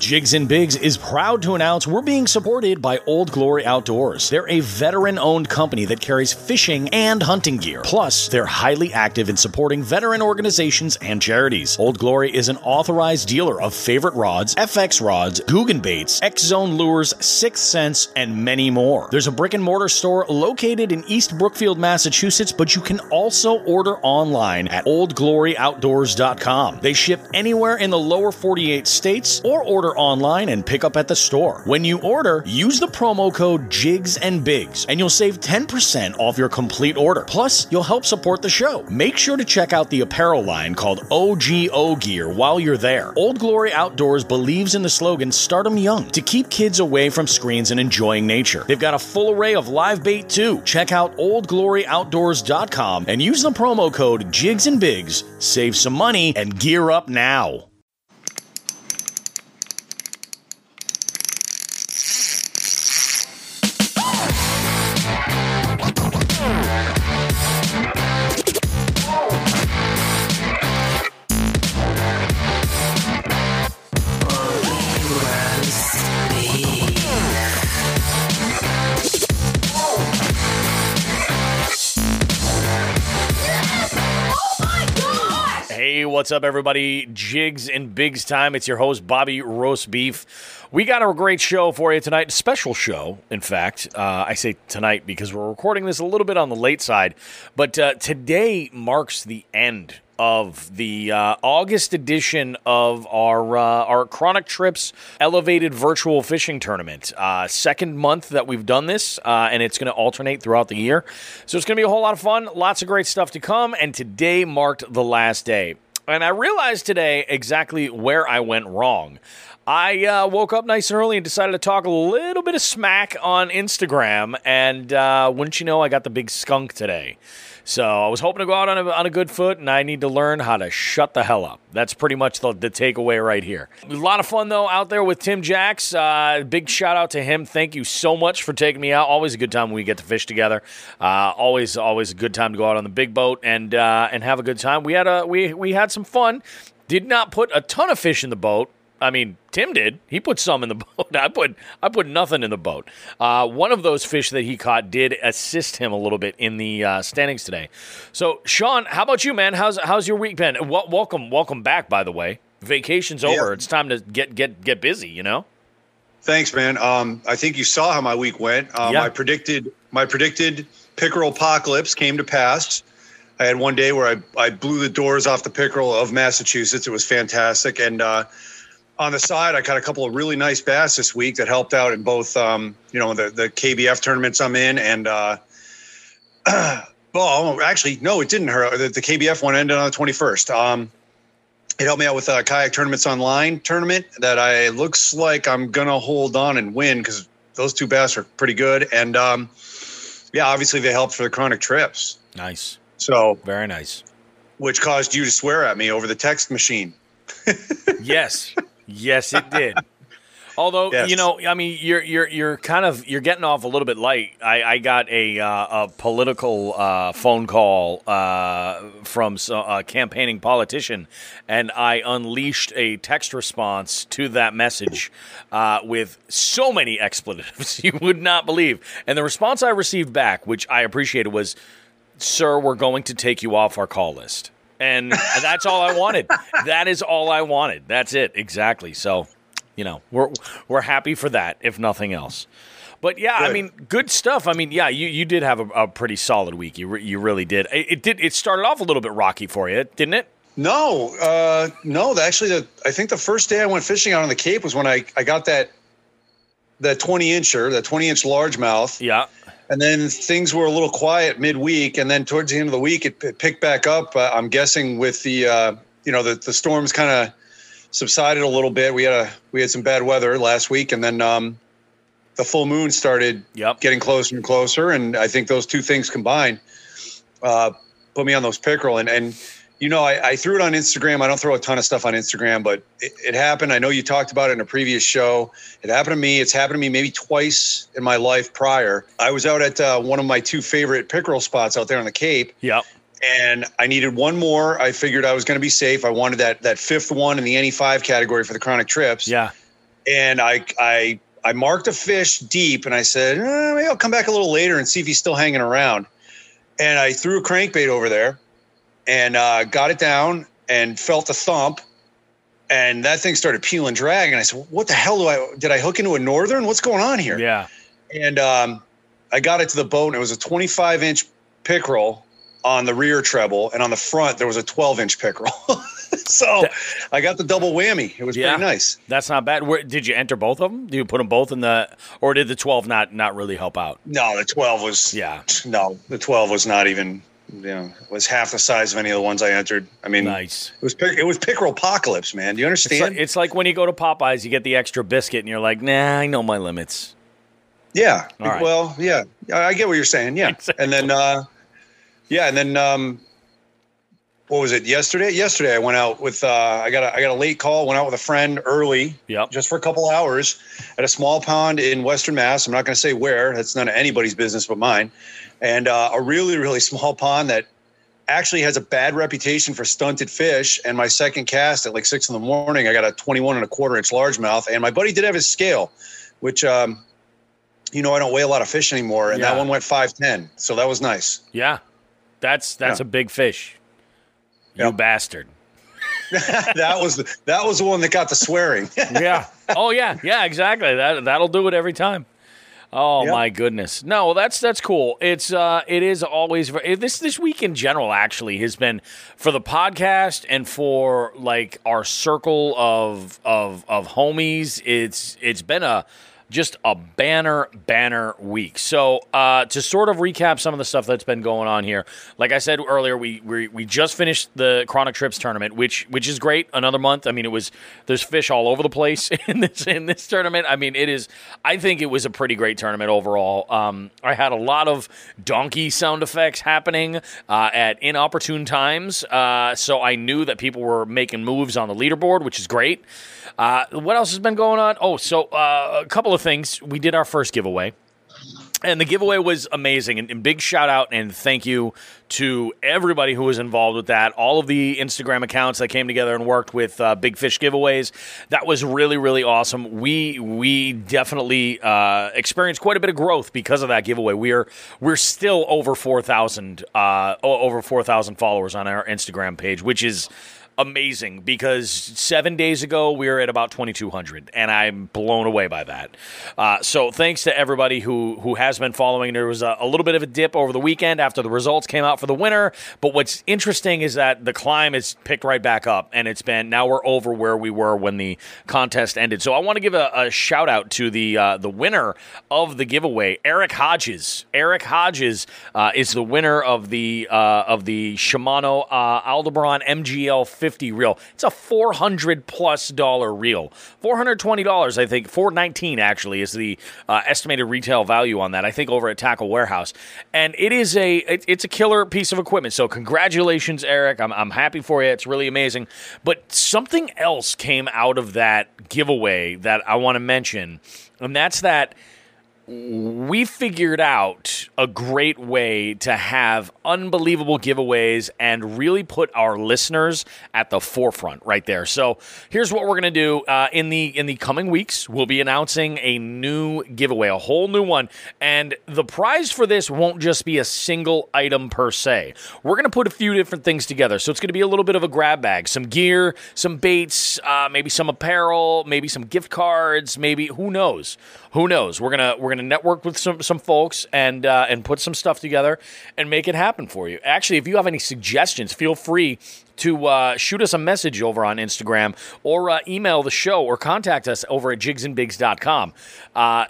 Jigs and Bigs is proud to announce we're being supported by Old Glory Outdoors. They're a veteran owned company that carries fishing and hunting gear. Plus, they're highly active in supporting veteran organizations and charities. Old Glory is an authorized dealer of favorite rods, FX rods, Googan baits, X Zone lures, Sixth Sense, and many more. There's a brick and mortar store located in East Brookfield, Massachusetts, but you can also order online at oldgloryoutdoors.com. They ship anywhere in the lower 48 states or order online and pick up at the store. When you order, use the promo code JIGS and BIGS and you'll save 10% off your complete order. Plus, you'll help support the show. Make sure to check out the apparel line called OGO Gear while you're there. Old Glory Outdoors believes in the slogan Start 'em young to keep kids away from screens and enjoying nature. They've got a full array of live bait too. Check out oldgloryoutdoors.com and use the promo code JIGS and BIGS. Save some money and gear up now. What's up, everybody? Jigs and Bigs time. It's your host, Bobby Roast Beef. We got a great show for you tonight. Special show, in fact. Uh, I say tonight because we're recording this a little bit on the late side. But uh, today marks the end of the uh, August edition of our uh, our Chronic Trips Elevated Virtual Fishing Tournament. Uh, second month that we've done this, uh, and it's going to alternate throughout the year. So it's going to be a whole lot of fun. Lots of great stuff to come. And today marked the last day. And I realized today exactly where I went wrong. I uh, woke up nice and early and decided to talk a little bit of smack on Instagram. And uh, wouldn't you know, I got the big skunk today. So I was hoping to go out on a, on a good foot, and I need to learn how to shut the hell up. That's pretty much the, the takeaway right here. A lot of fun, though, out there with Tim Jacks. Uh, big shout out to him. Thank you so much for taking me out. Always a good time when we get to fish together. Uh, always, always a good time to go out on the big boat and uh, and have a good time. We had a we we had some fun. Did not put a ton of fish in the boat. I mean, Tim did. He put some in the boat. I put I put nothing in the boat. Uh, one of those fish that he caught did assist him a little bit in the uh, standings today. So, Sean, how about you, man? How's how's your week been? W- welcome, welcome back. By the way, vacation's over. Yeah. It's time to get get get busy. You know. Thanks, man. Um, I think you saw how my week went. Um, Yeah. I predicted my predicted pickerel apocalypse came to pass. I had one day where I, I blew the doors off the pickerel of Massachusetts. It was fantastic. And uh, on the side, I caught a couple of really nice bass this week that helped out in both, um, you know, the, the KBF tournaments I'm in. And, uh, well, actually, no, it didn't hurt. The, the KBF one ended on the 21st. Um, it helped me out with a kayak tournaments online tournament that I looks like I'm gonna hold on and win because those two bass are pretty good. And um, yeah, obviously they helped for the chronic trips. Nice. So, Very nice. which caused you to swear at me over the text machine. yes. Yes, it did. Although Yes. you know, I mean, you're you're you're kind of you're getting off a little bit light. I, I got a uh, a political uh, phone call uh, from a campaigning politician, and I unleashed a text response to that message uh, with so many expletives you would not believe. And the response I received back, which I appreciated, was, "Sir, we're going to take you off our call list." And that's all I wanted. That is all I wanted. That's it. Exactly. So, you know, we're we're happy for that, if nothing else. But yeah, I mean, good stuff. I mean, yeah, you, you did have a, a pretty solid week. You re- you really did. It, it did. It started off a little bit rocky for you, didn't it? No, uh, no. Actually, the, I think the first day I went fishing out on the Cape was when I, I got that that 20 incher, that 20 inch largemouth. Yeah. And then things were a little quiet midweek, and then towards the end of the week, it, it picked back up. Uh, I'm guessing with the uh, you know the the storms kind of subsided a little bit. We had a we had some bad weather last week, and then um, the full moon started Yep. getting closer and closer. And I think those two things combined uh, put me on those pickerel. And and you know, I, I threw it on Instagram. I don't throw a ton of stuff on Instagram, but it, it happened. I know you talked about it in a previous show. It happened to me. It's happened to me maybe twice in my life prior. I was out at uh, one of my two favorite pickerel spots out there on the Cape, Yep. and I needed one more. I figured I was going to be safe. I wanted that that fifth one in the NE5 category for the chronic trips. Yeah. and I I I marked a fish deep, and I said eh, maybe I'll come back a little later and see if he's still hanging around. And I threw a crankbait over there, and uh, got it down, and felt a thump, and that thing started peeling drag. And I said, "What the hell do I did I hook into a northern? What's going on here?" Yeah. And um, I got it to the boat, and it was a 25 inch pickerel on the rear treble, and on the front there was a 12 inch pickerel. so I got the double whammy. It was Yeah. pretty nice. That's not bad. Where, did you enter both of them? Did you put them both in the, or did the 12 not not really help out? No, the 12 was Yeah. no, the 12 was not even you know was half the size of any of the ones I entered. I mean, Nice. it was it was pickerel apocalypse, man. Do you It's understand? like, it's like when you go to Popeyes, you get the extra biscuit, and you're like, nah, I know my limits. Yeah. Right. Well, yeah. I I get what you're saying. Yeah. Exactly. And then, uh, yeah, and then, um, what was it? Yesterday. Yesterday, I went out with. Uh, I got. A, I got a late call. Went out with a friend early, Yep. just for a couple hours, at a small pond in Western Mass. I'm not going to say where. That's none of anybody's business but mine. And uh, a really, really small pond that actually has a bad reputation for stunted fish. And my second cast at like six in the morning, I got a 21 and a quarter inch largemouth. And my buddy did have his scale, which, um, you know, I don't weigh a lot of fish anymore. And Yeah. that one went 5'10. So that was nice. Yeah. That's that's Yeah. a big fish. You Yeah. bastard. that was the, that was the one that got the swearing. yeah. Oh yeah. Yeah. Exactly. That that'll do it every time. Oh Yep. my goodness. No, well, that's that's cool. It's uh it is always ve- this this week in general actually has been for the podcast and for like our circle of of of homies. It's it's been a just a banner banner week. So uh, to sort of recap some of the stuff that's been going on here, like I said earlier, we we, we just finished the Chronic Trips tournament, which which is great. Another month. I mean, it was there's fish all over the place in this in this tournament. I mean, it is. I think it was a pretty great tournament overall. Um, I had a lot of donkey sound effects happening uh, at inopportune times, uh, so I knew that people were making moves on the leaderboard, which is great. Uh, what else has been going on? Oh, so uh, a couple of things. We did our first giveaway. And the giveaway was amazing. And, and big shout out and thank you to everybody who was involved with that. All of the Instagram accounts that came together and worked with uh, Big Fish giveaways. That was really, really awesome. We we definitely uh, experienced quite a bit of growth because of that giveaway. We are we're still over four thousand uh, over four thousand followers on our Instagram page, which is amazing because seven days ago we were at about 2200 and i'm blown away by that. Uh, so thanks to everybody who who has been following. There was a, a little bit of a dip over the weekend after the results came out for the winner but what's interesting is that the climb has picked right back up and it's been now we're over where we were when the contest ended. So i want to give a, a shout out to the uh, the winner of the giveaway eric hodges. Eric hodges uh, is the winner of the uh, of the shimano uh, aldebaran mgl 50 reel. It's a 400 plus dollar reel. 420 dollars i think. 419 actually is the uh, estimated retail value on that i think over at tackle warehouse. And it is a it, it's a killer piece of equipment. So congratulations eric. I'm, I'm happy for you. It's really amazing. But something else came out of that giveaway that i want to mention and that's that we figured out a great way to have unbelievable giveaways and really put our listeners at the forefront right there. So here's what we're gonna do uh, in the in the coming weeks. We'll be announcing a new giveaway, a whole new one, and the prize for this won't just be a single item per se. We're gonna put a few different things together. So it's gonna be a little bit of a grab bag, some gear, some baits, uh, maybe some apparel, maybe some gift cards, maybe who knows who knows? We're gonna we're gonna network with some some folks and uh, and put some stuff together and make it happen for you. Actually, if you have any suggestions, feel free to uh, shoot us a message over on Instagram or uh, email the show or contact us over at jigsandbigs.com. Uh,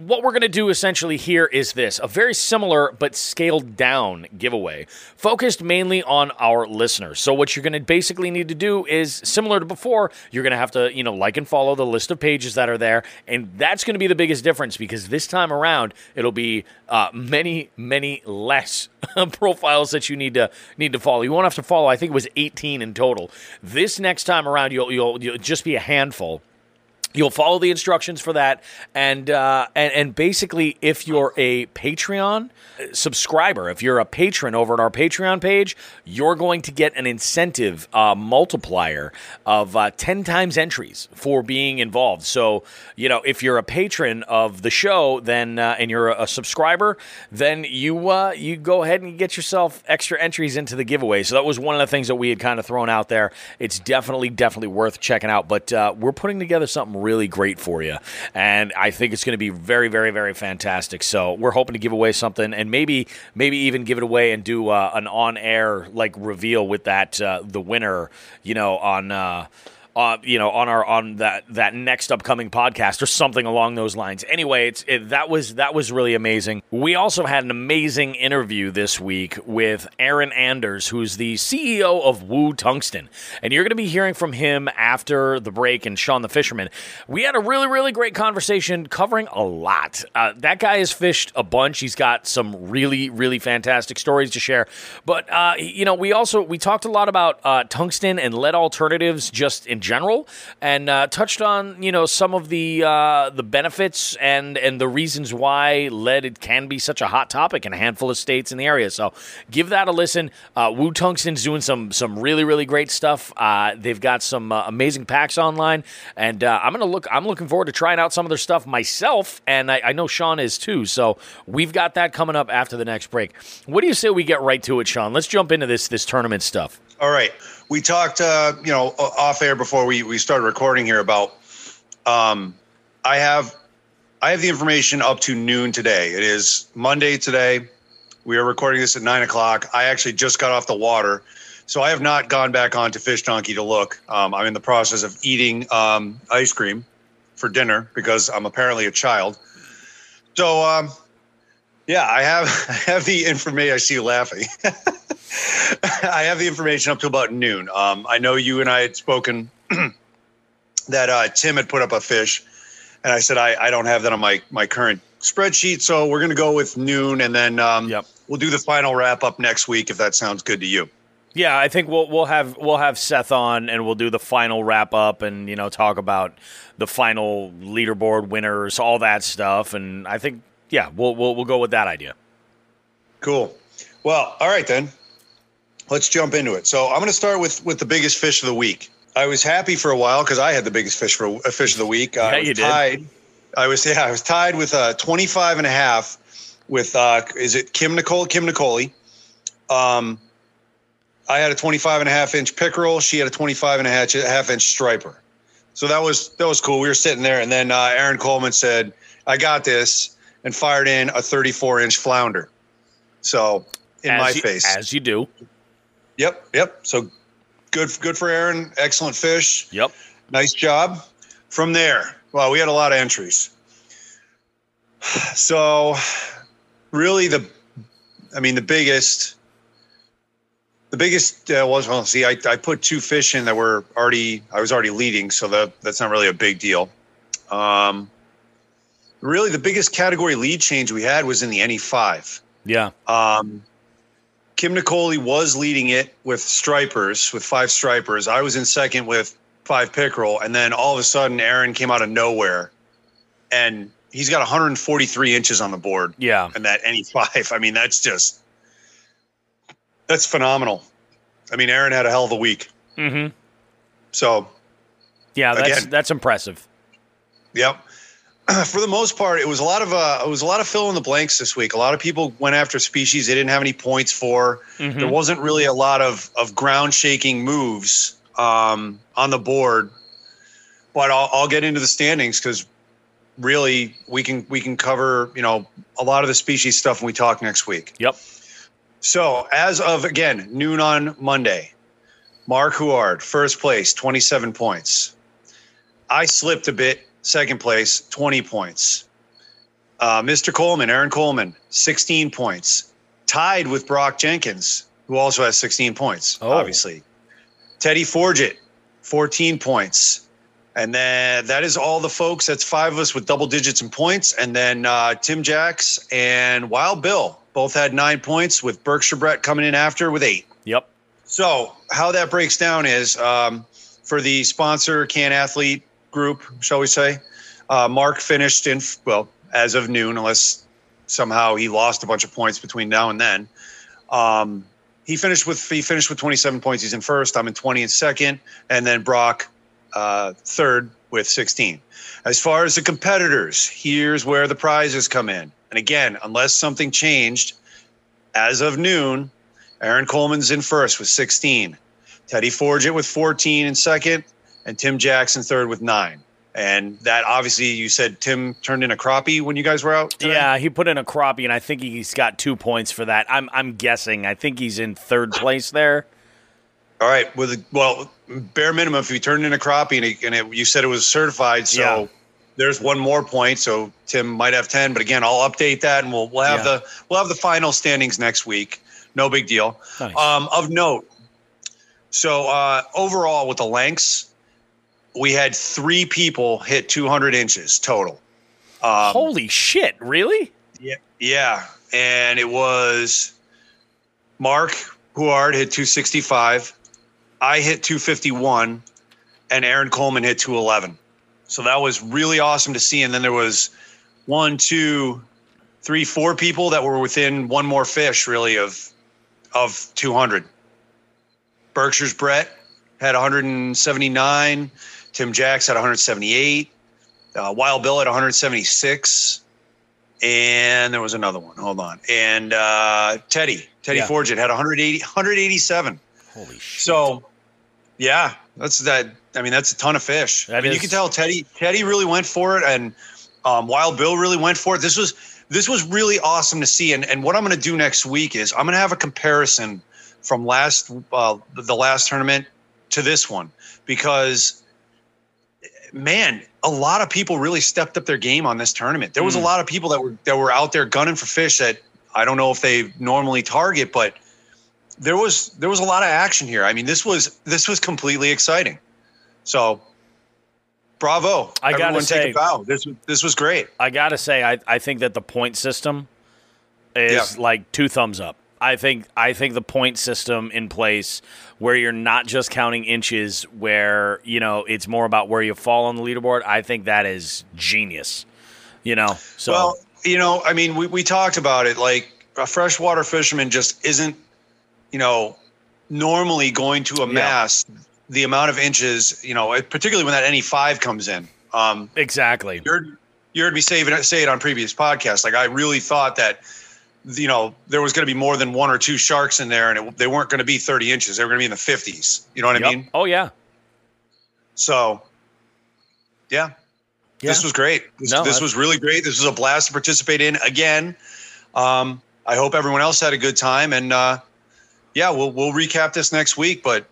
what we're going to do essentially here is this a very similar but scaled down giveaway focused mainly on our listeners. So what you're going to basically need to do is similar to before you're going to have to you know like and follow the list of pages that are there and that's going to be the biggest difference because this time around it'll be uh, many many less profiles that you need to need to follow. You won't have to follow i think it was 18 in total. This next time around you'll you'll, you'll just be a handful You'll follow the instructions for that, and uh, and and basically, if you're a Patreon subscriber, if you're a patron over at our Patreon page, you're going to get an incentive uh, multiplier of uh, ten times entries for being involved. So, you know, if you're a patron of the show, then uh, and you're a, subscriber, then you uh, you go ahead and get yourself extra entries into the giveaway. So that was one of the things that we had kind of thrown out there. It's definitely definitely worth checking out. But uh, we're putting together something really great for you. And I think it's going to be very, very, very fantastic. So we're hoping to give away something and maybe, maybe even give it away and do uh, an on air like reveal with that, uh, the winner, you know, on, uh, you know, on our on that that next upcoming podcast or something along those lines. Anyway, it's it, that was that was really amazing. We also had an amazing interview this week with Aaron Anders, who's the CEO of Woo Tungsten, and you're going to be hearing from him after the break. And Sean the Fisherman, we had a really really great conversation covering a lot. Uh, that guy has fished a bunch. He's got some really really fantastic stories to share. But uh, you know, we also we talked a lot about uh, tungsten and lead alternatives just in general, and uh, touched on you know some of the uh, the benefits and and the reasons why lead it can be such a hot topic in a handful of states in the area. So give that a listen. Uh, Woo Tungsten's doing some some really really great stuff. Uh, they've got some uh, amazing packs online, and uh, I'm gonna look. I'm looking forward to trying out some of their stuff myself, and I, I know Sean is too. So we've got that coming up after the next break. What do you say we get right to it, Sean? Let's jump into this this tournament stuff. All right we talked, uh, you know, off air before we, we started recording here about. Um, I have, I have the information up to noon today. It is Monday today. We are recording this at nine o'clock. I actually just got off the water, so I have not gone back on to FishDonkey to look. Um, I'm in the process of eating um, ice cream for dinner because I'm apparently a child. So, um, yeah, I have I have the information. I see you laughing. I have the information up to about noon. Um, I know you and I had spoken that uh, Tim had put up a fish, and I said I, I don't have that on my my current spreadsheet, so we're going to go with noon, and then um, yep. we'll do the final wrap up next week if that sounds good to you. Yeah, I think we'll we'll have we'll have Seth on, and we'll do the final wrap up, and you know talk about the final leaderboard winners, all that stuff, and I think yeah, we'll we'll we'll go with that idea. Cool. Well, all right then let's jump into it. So I'm going to start with with the biggest fish of the week. I was happy for a while because I had the biggest fish for a uh, fish of the week. Yeah, you did. Tied. I was yeah, I was tied with uh, 25 and a half with uh, is it Kim Nicole Kim Nicole. Um, I had a 25 and a half inch pickerel. She had a 25 and a half, half inch striper. So that was that was cool. We were sitting there, and then uh, Aaron Coleman said, "I got this," and fired in a 34 inch flounder. So in as my you, face, as you do. Yep, yep. So good, good for Aaron. Excellent fish. Yep. Nice job. From there, well, we had a lot of entries. So, really, the, I mean, the biggest, the biggest uh, was well. See, I, I put two fish in that were already, I was already leading, so that that's not really a big deal. Um, really, the biggest category lead change we had was in the NE five. Yeah. Um, Kim Nicole was leading it with stripers, with five stripers. I was in second with five pickerel, and then all of a sudden, Aaron came out of nowhere, and he's got 143 inches on the board. Yeah, and that NE five. I mean, that's just that's phenomenal. I mean, Aaron had a hell of a week. Mm-hmm. So, yeah, that's again, that's impressive. Yep. for the most part, it was a lot of uh, it was a lot of fill in the blanks this week. A lot of people went after species they didn't have any points for. Mm-hmm. There wasn't really a lot of of ground shaking moves um, on the board. But I'll, I'll get into the standings because really we can we can cover you know a lot of the species stuff when we talk next week. Yep. So as of again noon on Monday, Mark Huard first place, twenty seven points. I slipped a bit second place, 20 points. Uh, Mr. Coleman, Aaron Coleman, 16 points. Tied with Brock Jenkins, who also has 16 points, oh. obviously. Teddy Forget, 14 points. And then that is all the folks. That's five of us with double digits in points. And then uh, Tim Jacks and Wild Bill both had nine points, with Berkshire Brett coming in after with eight. Yep. So, how that breaks down is um, for the sponsor, Can Athlete, group, shall we say. Uh, Mark finished in well as of noon, unless somehow he lost a bunch of points between now and then. Um, he finished with he finished with 27 points. He's in first. I'm in 20 and second, and then Brock uh, third with 16. As far as the competitors, here's where the prizes come in. And again, unless something changed, as of noon, Aaron Coleman's in first with 16. Teddy Forget with 14 in second, and Tim Jacks in third with nine. And that obviously, you said Tim turned in a crappie when you guys were out. Today? Yeah, he put in a crappie, and I think he's got two points for that. I'm I'm guessing. I think he's in third place there. All right. With well, bare minimum, if you turned in a crappie and, it, and it, you said it was certified, so yeah. there's one more point. So Tim might have ten, but again, I'll update that, and we'll we'll have yeah. the we'll have the final standings next week. No big deal. Nice. Um, of note, so uh, overall with the lengths, we had three people hit 200 inches total. Um, Holy shit! Really? Yeah, yeah. And it was Mark Huard hit 265. I hit 251, and Aaron Coleman hit 211. So that was really awesome to see. And then there was one, two, three, four people that were within one more fish, really, of of 200. Berkshire's Brett had 179. Tim Jacks at 178. Uh, Wild Bill at 176. And there was another one. Hold on. And uh, Teddy, Teddy yeah. Forget had 180, 187. Holy shit. So, yeah, that's that. I mean, that's a ton of fish. That I mean, is. you can tell Teddy, Teddy really went for it, and um, Wild Bill really went for it. This was this was really awesome to see. And and what I'm going to do next week is I'm going to have a comparison from last uh, the last tournament to this one because man, a lot of people really stepped up their game on this tournament. There was mm. a lot of people that were that were out there gunning for fish that I don't know if they normally target, but there was there was a lot of action here. I mean, this was this was completely exciting. So, bravo! I gotta say, this this was great. I gotta say, I I think that the point system is yeah. like two thumbs up. I think I think the point system in place where you're not just counting inches, where you know it's more about where you fall on the leaderboard. I think that is genius. You know, so well, you know, I mean, we we talked about it. Like a freshwater fisherman just isn't, you know, normally going to amass yeah. the amount of inches. You know, particularly when that NE five comes in. Um, exactly. You heard, you heard me say it, say it on previous podcasts. Like I really thought that you know, there was going to be more than one or two sharks in there, and it, they weren't going to be 30 inches. They were going to be in the 50s. You know what yep. I mean? Oh, yeah. So, yeah, yeah. this was great. This, no, this was really great. This was a blast to participate in again. Um, I hope everyone else had a good time, and uh, yeah, we'll we'll recap this next week. But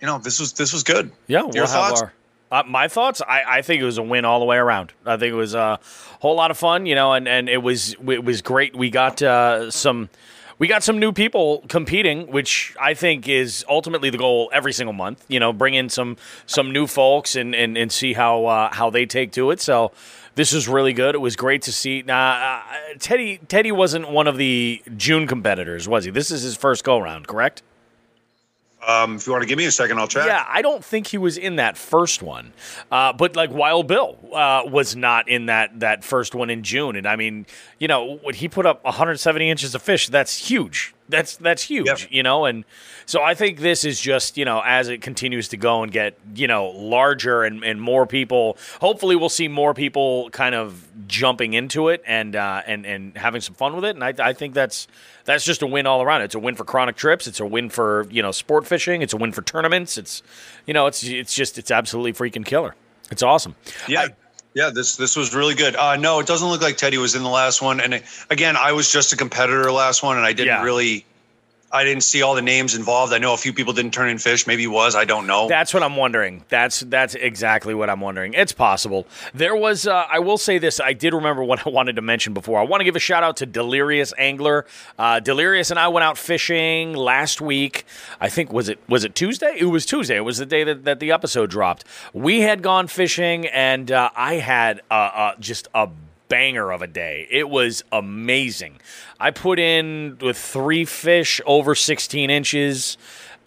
you know, this was this was good. Yeah, we'll Your thoughts? Our, uh, my thoughts, I, I think it was a win all the way around. I think it was a whole lot of fun, you know, and, and it was it was great. We got uh, some we got some new people competing, which I think is ultimately the goal every single month. You know, bring in some some new folks and and, and see how uh, how they take to it. So this was really good. It was great to see. Now, uh, Teddy Teddy wasn't one of the June competitors, was he? This is his first go round, correct? Um, if you want to give me a second, I'll check. Yeah, I don't think he was in that first one, uh, but like Wild Bill uh, was not in that that first one in June, and I mean, you know, when he put up 170 inches of fish, that's huge. That's that's huge, yep. you know, and so I think this is just you know as it continues to go and get you know larger and, and more people. Hopefully, we'll see more people kind of jumping into it and uh, and and having some fun with it. And I, I think that's that's just a win all around. It's a win for chronic trips. It's a win for you know sport fishing. It's a win for tournaments. It's you know it's it's just it's absolutely freaking killer. It's awesome. Yeah. I, yeah, this this was really good. Uh, no, it doesn't look like Teddy was in the last one. And again, I was just a competitor last one, and I didn't yeah. really I didn't see all the names involved. I know a few people didn't turn in fish. Maybe he was. I don't know. That's what I'm wondering. That's that's exactly what I'm wondering. It's possible. There was. Uh, I will say this. I did remember what I wanted to mention before. I want to give a shout out to Delirious Angler. Uh, Delirious and I went out fishing last week. I think was it was it Tuesday? It was Tuesday. It was the day that, that the episode dropped. We had gone fishing, and uh, I had uh, uh, just a banger of a day. It was amazing. I put in with three fish over 16 inches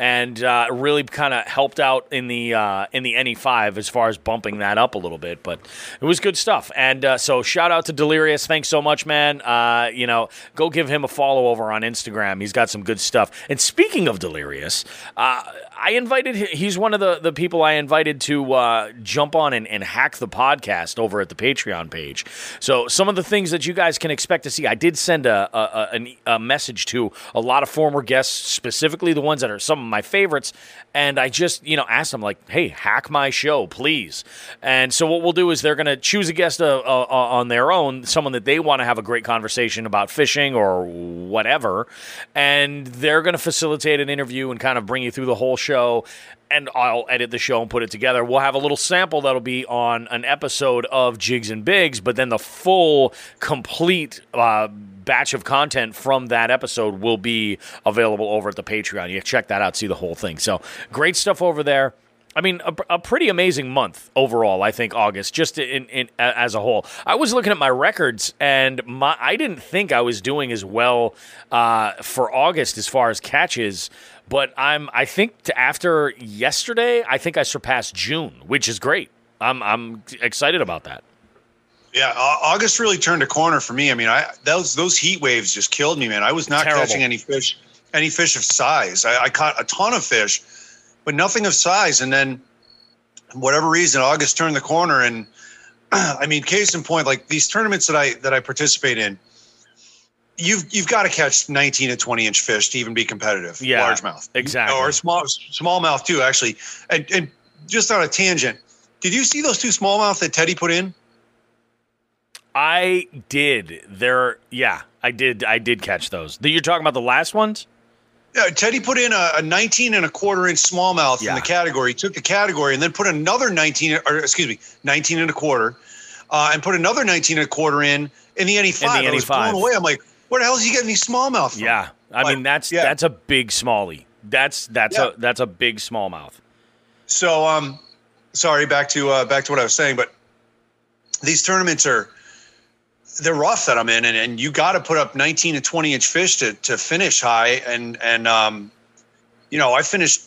and uh, really kind of helped out in the uh, in the NE5 as far as bumping that up a little bit. But it was good stuff. And uh, so shout out to Delirious. Thanks so much, man. Uh, you know, go give him a follow over on Instagram. He's got some good stuff. And speaking of Delirious, uh, I invited. He's one of the the people I invited to uh, jump on and, and hack the podcast over at the Patreon page. So some of the things that you guys can expect to see, I did send a a, a, a message to a lot of former guests, specifically the ones that are some my favorites, and I just you know asked them like, "Hey, hack my show, please." And so what we'll do is they're going to choose a guest uh, uh, on their own, someone that they want to have a great conversation about fishing or whatever, and they're going to facilitate an interview and kind of bring you through the whole show and I'll edit the show and put it together. We'll have a little sample that'll be on an episode of Jigs and Bigs, but then the full, complete uh, batch of content from that episode will be available over at the Patreon. You check that out, see the whole thing. So great stuff over there. I mean, a, a, pretty amazing month overall. I think August, just in, in, as a whole. I was looking at my records, and my I didn't think I was doing as well uh, for August as far as catches. But I'm I think after yesterday, I think I surpassed June, which is great. I'm I'm excited about that. Yeah, August really turned a corner for me. I mean, I those those heat waves just killed me, man. I was not Terrible. catching any fish, any fish of size. I, I caught a ton of fish, but nothing of size. And then, whatever reason, August turned the corner, and I mean, case in point, like these tournaments that I that I participate in, you've you've got to catch 19 to 20 inch fish to even be competitive. Yeah, largemouth, exactly, or small smallmouth too. Actually, and and just on a tangent, did you see those two smallmouth that Teddy put in? I did. There, yeah, I did. I did catch those. You're talking about the last ones. Yeah, Teddy put in a, a 19 and a quarter inch smallmouth yeah. in the category. He took the category and then put another 19, or excuse me, 19 and a quarter, uh, and put another 19 and a quarter in in the NE5. In the I was blown away. I'm like, where the hell is he getting these smallmouth from? Yeah, I but, mean that's yeah. that's a big smallie. That's that's yeah. a that's a big smallmouth. So um, sorry, back to uh, back to what I was saying, but these tournaments are they're rough that I'm in, and, and you got to put up 19 to 20 inch fish to to finish high, and and um, you know I finished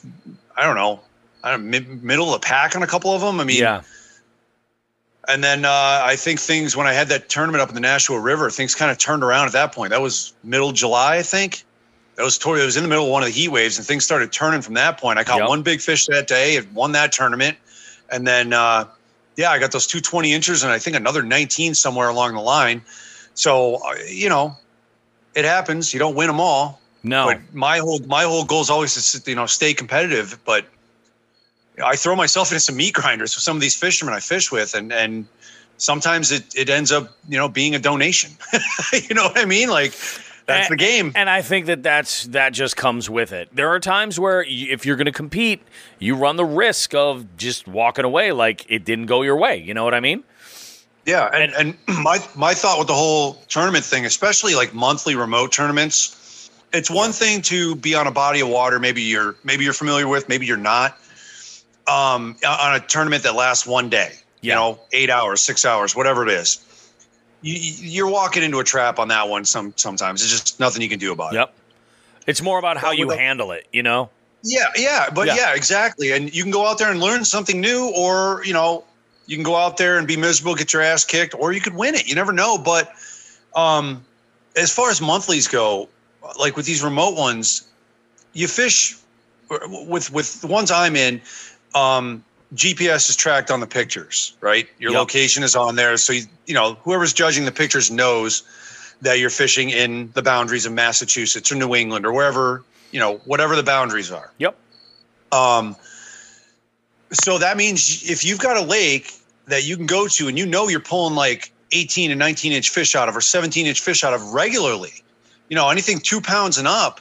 I don't know I don't mid, middle of the pack on a couple of them. I mean, yeah. And then uh, I think things when I had that tournament up in the Nashua River, things kind of turned around at that point. That was middle July, I think. That was toward, it was in the middle of one of the heat waves, and things started turning from that point. I caught yep. one big fish that day, and won that tournament, and then uh, yeah, I got those two 20 inches, and I think another 19 somewhere along the line. So uh, you know, it happens. You don't win them all. No. But my whole my whole goal is always to you know stay competitive, but I throw myself into some meat grinders with some of these fishermen I fish with, and and sometimes it it ends up you know being a donation. you know what I mean? Like that's and, the game. And I think that that's that just comes with it. There are times where you, if you're going to compete, you run the risk of just walking away like it didn't go your way. You know what I mean? Yeah, and, and my my thought with the whole tournament thing, especially like monthly remote tournaments, it's one thing to be on a body of water. Maybe you're maybe you're familiar with, maybe you're not um, on a tournament that lasts one day, yeah. you know, eight hours, six hours, whatever it is. You, are walking into a trap on that one. Some sometimes it's just nothing you can do about yep. it. Yep. It's more about how you handle it, you know. Yeah, yeah, but yeah. yeah, exactly. And you can go out there and learn something new, or you know, you can go out there and be miserable, get your ass kicked, or you could win it. You never know. But um, as far as monthlies go, like with these remote ones, you fish with with the ones I'm in um, GPS is tracked on the pictures, right? Your yep. location is on there, so you, you know whoever's judging the pictures knows that you're fishing in the boundaries of Massachusetts or New England or wherever you know whatever the boundaries are. Yep. Um, so that means if you've got a lake that you can go to and you know you're pulling like 18 and 19 inch fish out of or 17 inch fish out of regularly, you know anything two pounds and up,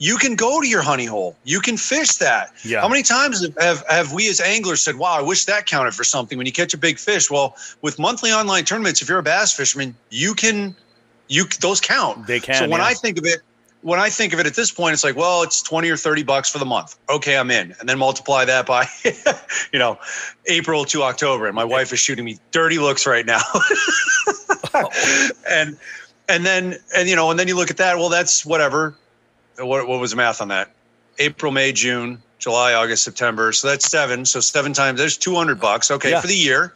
you can go to your honey hole. You can fish that. Yeah. How many times have, have we as anglers said, wow, I wish that counted for something when you catch a big fish? Well, with monthly online tournaments, if you're a bass fisherman, you can, you those count. They can. So when yeah. I think of it, when I think of it at this point, it's like, well, it's 20 or 30 bucks for the month. Okay, I'm in. And then multiply that by, you know, April to October. And my wife is shooting me dirty looks right now. And, and then, and, you know, and then you look at that, well, that's whatever what, what was the math on that? April, May, June, July, August, September. So that's seven. So seven times there's 200 bucks. Okay. Yeah. For the year.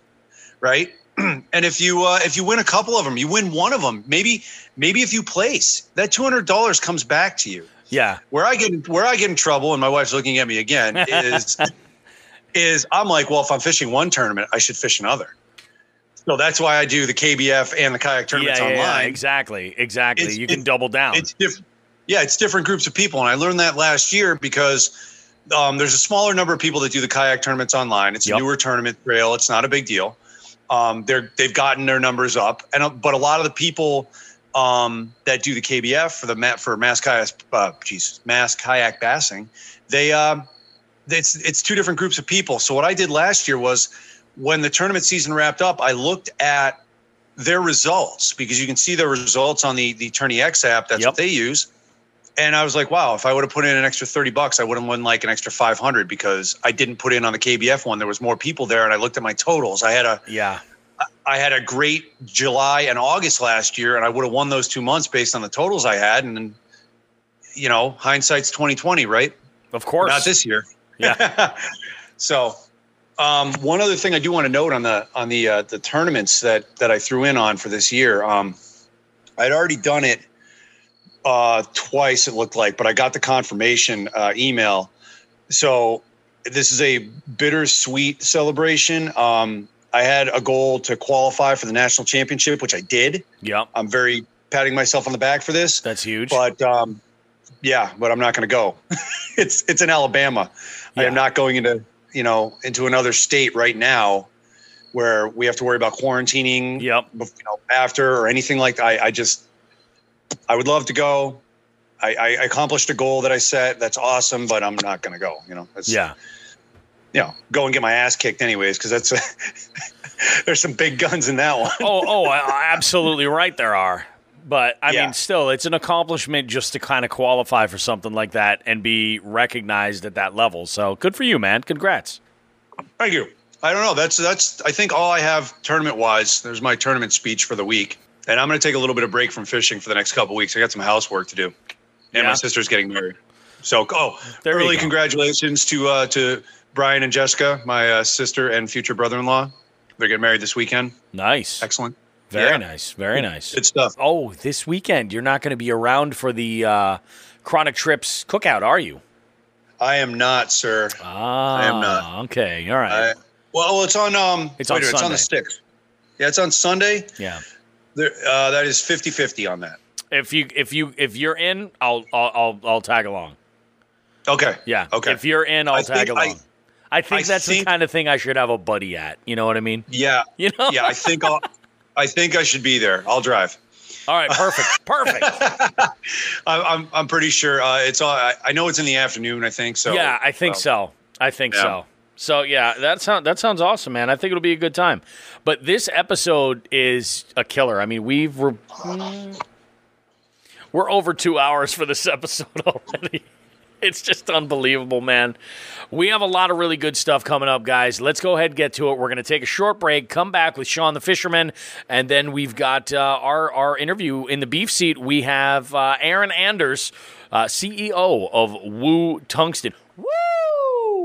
Right. and if you, uh, if you win a couple of them, you win one of them, maybe, maybe if you place that $200 comes back to you. Yeah. Where I get, where I get in trouble and my wife's looking at me again is, is I'm like, well, if I'm fishing one tournament, I should fish another. So that's why I do the KBF and the kayak tournaments yeah, yeah, online. exactly. Exactly. It's- you can double down. It's different. Yeah, it's different groups of people, and I learned that last year because um, there's a smaller number of people that do the kayak tournaments online. It's Yep. a newer tournament trail. It's not a big deal. Um, they're they've gotten their numbers up, and uh, but a lot of the people um, that do the KBF for the for mass kayak, uh, geez, mass kayak bassing, they um, it's it's two different groups of people. So what I did last year was when the tournament season wrapped up, I looked at their results because you can see their results on the the TourneyX app. That's Yep. what they use. And I was like, wow, if I would have put in an extra 30 bucks, I would have won like an extra 500 because I didn't put in on the KBF one. There was more people there and I looked at my totals. I had a yeah. I had a great July and August last year and I would have won those 2 months based on the totals I had and you know, hindsight's 2020, right? Of course. Not this year. Yeah. so, um, one other thing I do want to note on the on the uh, the tournaments that that I threw in on for this year, um, I'd already done it uh, twice. It looked like, but I got the confirmation uh, email. So this is a bittersweet celebration. Um, I had a goal to qualify for the national championship, which I did. Yeah, I'm very patting myself on the back for this. That's huge. But um, yeah, but I'm not going to go. it's it's in Alabama. I am not going into you know into another state right now where we have to worry about quarantining. Yep. You know, after or anything like that. I, I just I would love to go. I, I accomplished a goal that I set. That's awesome, but I'm not going to go. You know. That's, yeah. You know, go and get my ass kicked anyways because that's there's some big guns in that one. Oh, oh, absolutely right. There are, but I Yeah. mean, still, it's an accomplishment just to kind of qualify for something like that and be recognized at that level. So good for you, man. Congrats. Thank you. I don't know. That's that's. I think all I have tournament wise. There's my tournament speech for the week, and I'm going to take a little bit of break from fishing for the next couple weeks. I got some housework to do, and Yeah. my sister's getting married. So, oh, There early congratulations to uh, to Brian and Jessica, my uh, sister and future brother-in-law. They're getting married this weekend. Nice. Excellent. Very Yeah. nice. Very nice. Good stuff. Oh, this weekend you're not going to be around for the uh, Chronic Trips cookout, are you? I am not, sir. Ah, I am not. Okay. All right. I, well, it's on. Um, It's wait on minute, It's on the sticks. Yeah, it's on Sunday. yeah. There, uh, that is 50-50 on that. If you if you if you're in, I'll I'll I'll, I'll tag along. Okay. Yeah. Okay. If you're in, I'll I tag think I- along. I, think I that's the kind of thing I should have a buddy at. You know what I mean? Yeah. You know? yeah, I think I'll, I think I should be there. I'll drive. All right. Perfect. Perfect. I, I'm I'm pretty sure uh, it's all. I, I know it's in the afternoon. I think so. yeah, I think well, so. I think yeah. so. So yeah, that sounds that sounds awesome, man. I think it'll be a good time. But this episode is a killer. I mean, we've we're, we're over two hours for this episode already. It's just unbelievable, man. We have a lot of really good stuff coming up, guys. Let's go ahead and get to it. We're going to take a short break, come back with Sean the Fisherman, and then we've got uh, our, our interview in the beef seat. We have uh, Aaron Anders, uh, CEO of Woo Tungsten. Woo!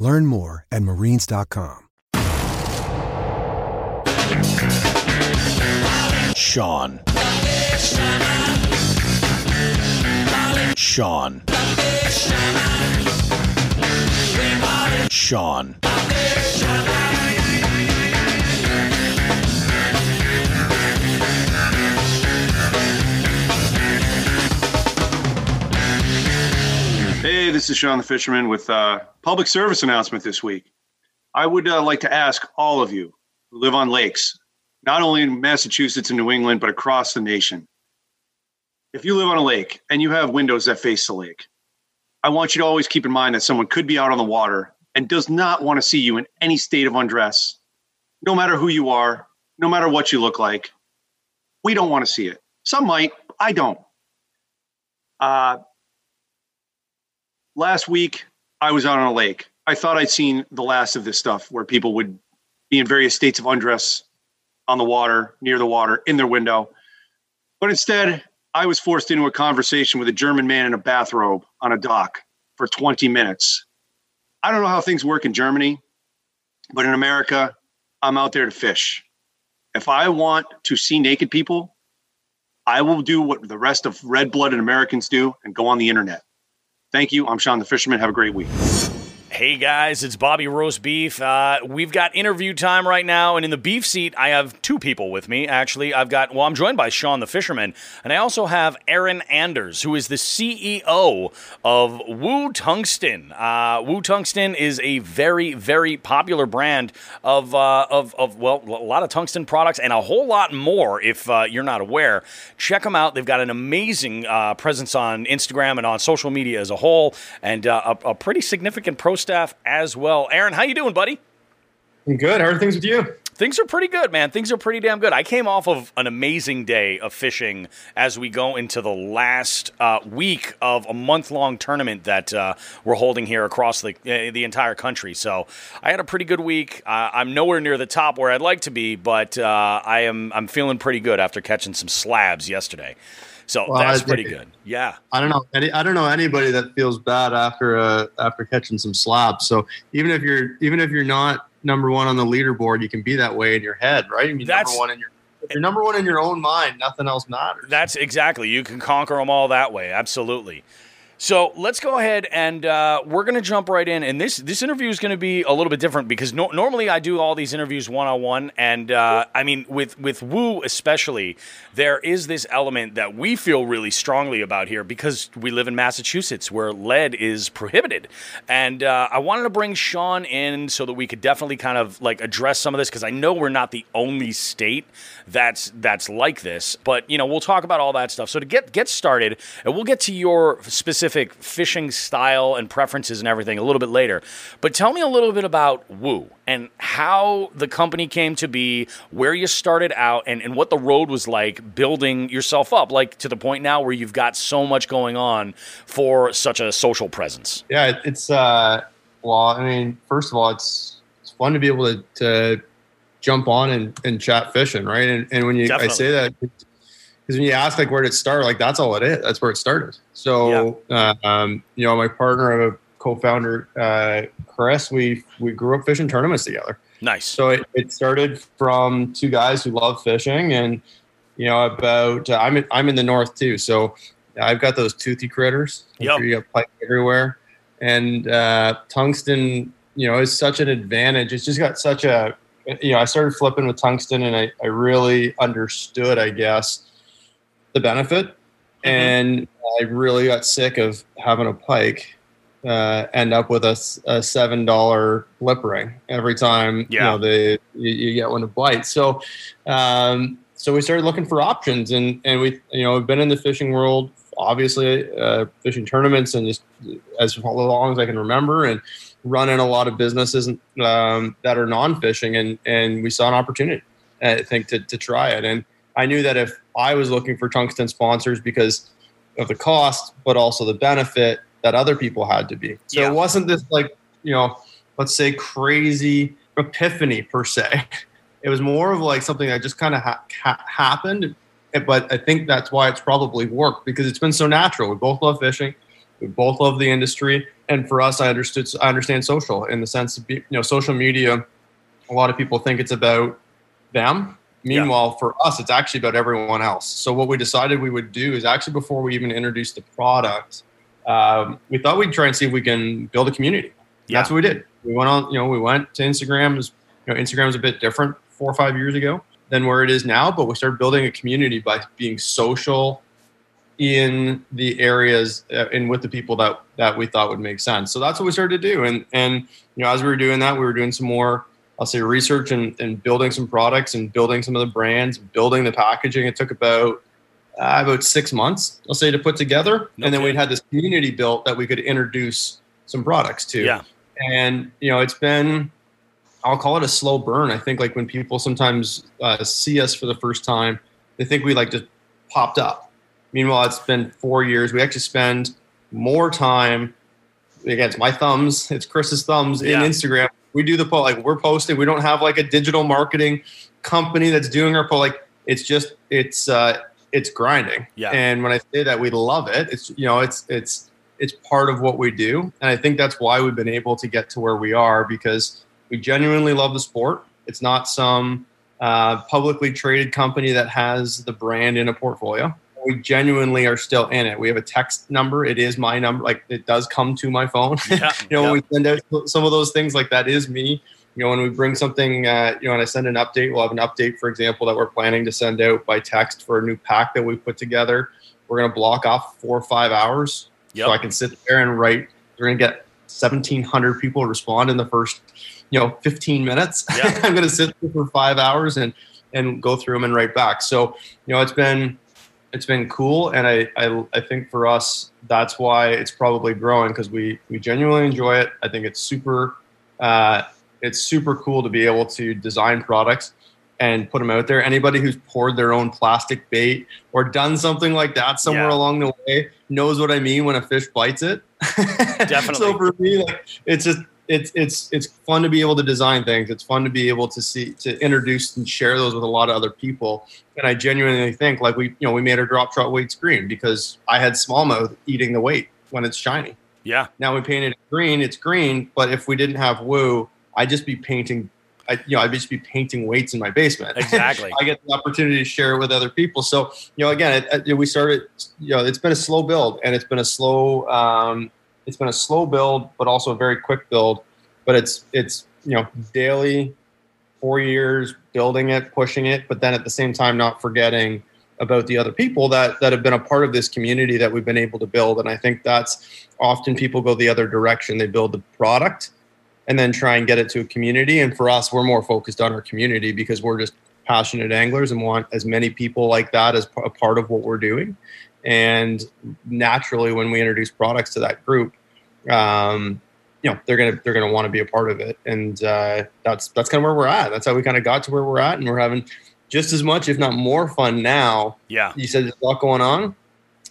Learn more at marines.com. Sean. Sean. Sean. Hey, this is Sean the Fisherman with a public service announcement this week. I would uh, like to ask all of you who live on lakes, not only in Massachusetts and New England, but across the nation. If you live on a lake and you have windows that face the lake, I want you to always keep in mind that someone could be out on the water and does not want to see you in any state of undress, no matter who you are, no matter what you look like. We don't want to see it. Some might, I don't. Uh, last week, I was out on a lake. I thought I'd seen the last of this stuff where people would be in various states of undress on the water, near the water, in their window. But instead, I was forced into a conversation with a German man in a bathrobe on a dock for 20 minutes. I don't know how things work in Germany, but in America, I'm out there to fish. If I want to see naked people, I will do what the rest of red blooded Americans do and go on the internet. Thank you. I'm Sean the Fisherman. Have a great week. Hey guys, it's Bobby Roast Beef. Uh, we've got interview time right now, and in the beef seat, I have two people with me. Actually, I've got well, I'm joined by Sean the Fisherman, and I also have Aaron Anders, who is the CEO of Woo Tungsten. Uh, Woo Tungsten is a very, very popular brand of uh, of of well, a lot of tungsten products and a whole lot more. If uh, you're not aware, check them out. They've got an amazing uh, presence on Instagram and on social media as a whole, and uh, a, a pretty significant pro staff as well. Aaron, how you doing, buddy? I'm good. How are things with you? Things are pretty good, man. Things are pretty damn good. I came off of an amazing day of fishing as we go into the last uh, week of a month long tournament that uh, we're holding here across the uh, the entire country. So I had a pretty good week. Uh, I'm nowhere near the top where I'd like to be, but uh, I am I'm feeling pretty good after catching some slabs yesterday. So well, that's pretty good. Yeah. I don't know. Any, I don't know anybody that feels bad after uh, after catching some slabs. So even if you're even if you're not number one on the leaderboard, you can be that way in your head, right? I mean, that's, number one in your if you're number one in your own mind, nothing else matters. That's exactly. You can conquer them all that way. Absolutely. So let's go ahead and uh, we're going to jump right in. And this this interview is going to be a little bit different because no- normally I do all these interviews one on one, and uh, I mean with with Woo especially, there is this element that we feel really strongly about here because we live in Massachusetts where lead is prohibited, and uh, I wanted to bring Sean in so that we could definitely kind of like address some of this because I know we're not the only state that's that's like this, but you know we'll talk about all that stuff. So to get get started, and we'll get to your specific specific fishing style and preferences and everything a little bit later. But tell me a little bit about Woo and how the company came to be, where you started out, and, and what the road was like building yourself up, like to the point now where you've got so much going on for such a social presence. Yeah, it's, uh, well, I mean, first of all, it's, it's fun to be able to, to jump on and, and chat fishing, right? And, and when you Definitely. I say that, because when you ask like where did it start, like that's all it is. That's where it started. So, yeah. uh, um, you know, my partner, a co-founder, uh, Chris, we we grew up fishing tournaments together. Nice. So it, it started from two guys who love fishing, and you know, about uh, I'm in, I'm in the north too, so I've got those toothy critters. Yeah. You got pike everywhere, and uh, tungsten, you know, is such an advantage. It's just got such a you know, I started flipping with tungsten, and I I really understood, I guess the benefit. Mm-hmm. And I really got sick of having a pike uh, end up with a, a seven dollar lip ring every time yeah. you know the you, you, get one to bite. So um, so we started looking for options, and and we you know we've been in the fishing world obviously uh, fishing tournaments and just as long as I can remember and running a lot of businesses um, that are non-fishing and and we saw an opportunity I think to, to try it and I knew that if I was looking for tungsten sponsors because of the cost, but also the benefit that other people had to be. So yeah. it wasn't this like, you know, let's say crazy epiphany per se. It was more of like something that just kind of ha- ha- happened. Eh, but I think that's why it's probably worked because it's been so natural. We both love fishing. We both love the industry. And for us, I understood, I understand social in the sense of, you know, social media. A lot of people think it's about them Meanwhile, yeah. for us, it's actually about everyone else. So what we decided we would do is actually before we even introduced the product, um, we thought we'd try and see if we can build a community. Yeah. That's what we did. We went on, you know, we went to Instagram. You know, Instagram was a bit different four or five years ago than where it is now, but we started building a community by being social in the areas uh, and with the people that that we thought would make sense. So that's what we started to do. And and you know, as we were doing that, we were doing some more I'll say research and, and building some products and building some of the brands, building the packaging. It took about uh, about six months, I'll say, to put together. No and then we'd had this community built that we could introduce some products to. Yeah. And, you know, it's been, I'll call it a slow burn. I think like when people sometimes uh, see us for the first time, they think we like just popped up. Meanwhile, it's been four years. We actually spend more time. Again, it's my thumbs. It's Chris's thumbs Yeah. in Instagram. We do the post like we're posting. We don't have like a digital marketing company that's doing our post. Like it's just it's uh, it's grinding. Yeah. And when I say that, we love it. It's you know it's it's it's part of what we do, and I think that's why we've been able to get to where we are because we genuinely love the sport. It's not some uh, publicly traded company that has the brand in a portfolio. We genuinely are still in it. We have a text number. It is my number. Like it does come to my phone. Yeah. you know, yeah. when we send out some of those things, like that is me. You know, when we bring something, uh, you know, and I send an update, we'll have an update, for example, that we're planning to send out by text for a new pack that we put together. We're going to block off four or five hours Yep. so I can sit there and write. We're going to get 1,700 people respond in the first, you know, 15 minutes. Yeah. I'm going to sit there for five hours and and go through them and write back. So, you know, it's been it's been cool, and I I, I think for us that's why it's probably growing because we we genuinely enjoy it. I think it's super uh, it's super cool to be able to design products and put them out there. Anybody who's poured their own plastic bait or done something like that somewhere Yeah. along the way knows what I mean when a fish bites it. Definitely. so for me, like it's just it's it's it's fun to be able to design things. It's fun to be able to see to introduce and share those with a lot of other people. And I genuinely think like we you know we made our drop shot weights green because I had smallmouth eating the weight when it's shiny. Yeah. Now we painted it green, it's green. But if we didn't have woo, I'd just be painting. I, you know, I'd just be painting weights in my basement. Exactly. I get the opportunity to share it with other people. So, you know, again, it, it, we started. You know, it's been a slow build, and it's been a slow. Um, it's been a slow build, but also a very quick build. But it's it's you know daily, four years building it, pushing it, but then at the same time not forgetting about the other people that that have been a part of this community that we've been able to build. And I think that's often people go the other direction. They build the product and then try and get it to a community. And for us, we're more focused on our community because we're just passionate anglers and want as many people like that as a part of what we're doing. And naturally, when we introduce products to that group, um, you know they're gonna they're gonna want to be a part of it, and uh, that's that's kind of where we're at. That's how we kind of got to where we're at, and we're having just as much, if not more, fun now. Yeah. You said there's a lot going on.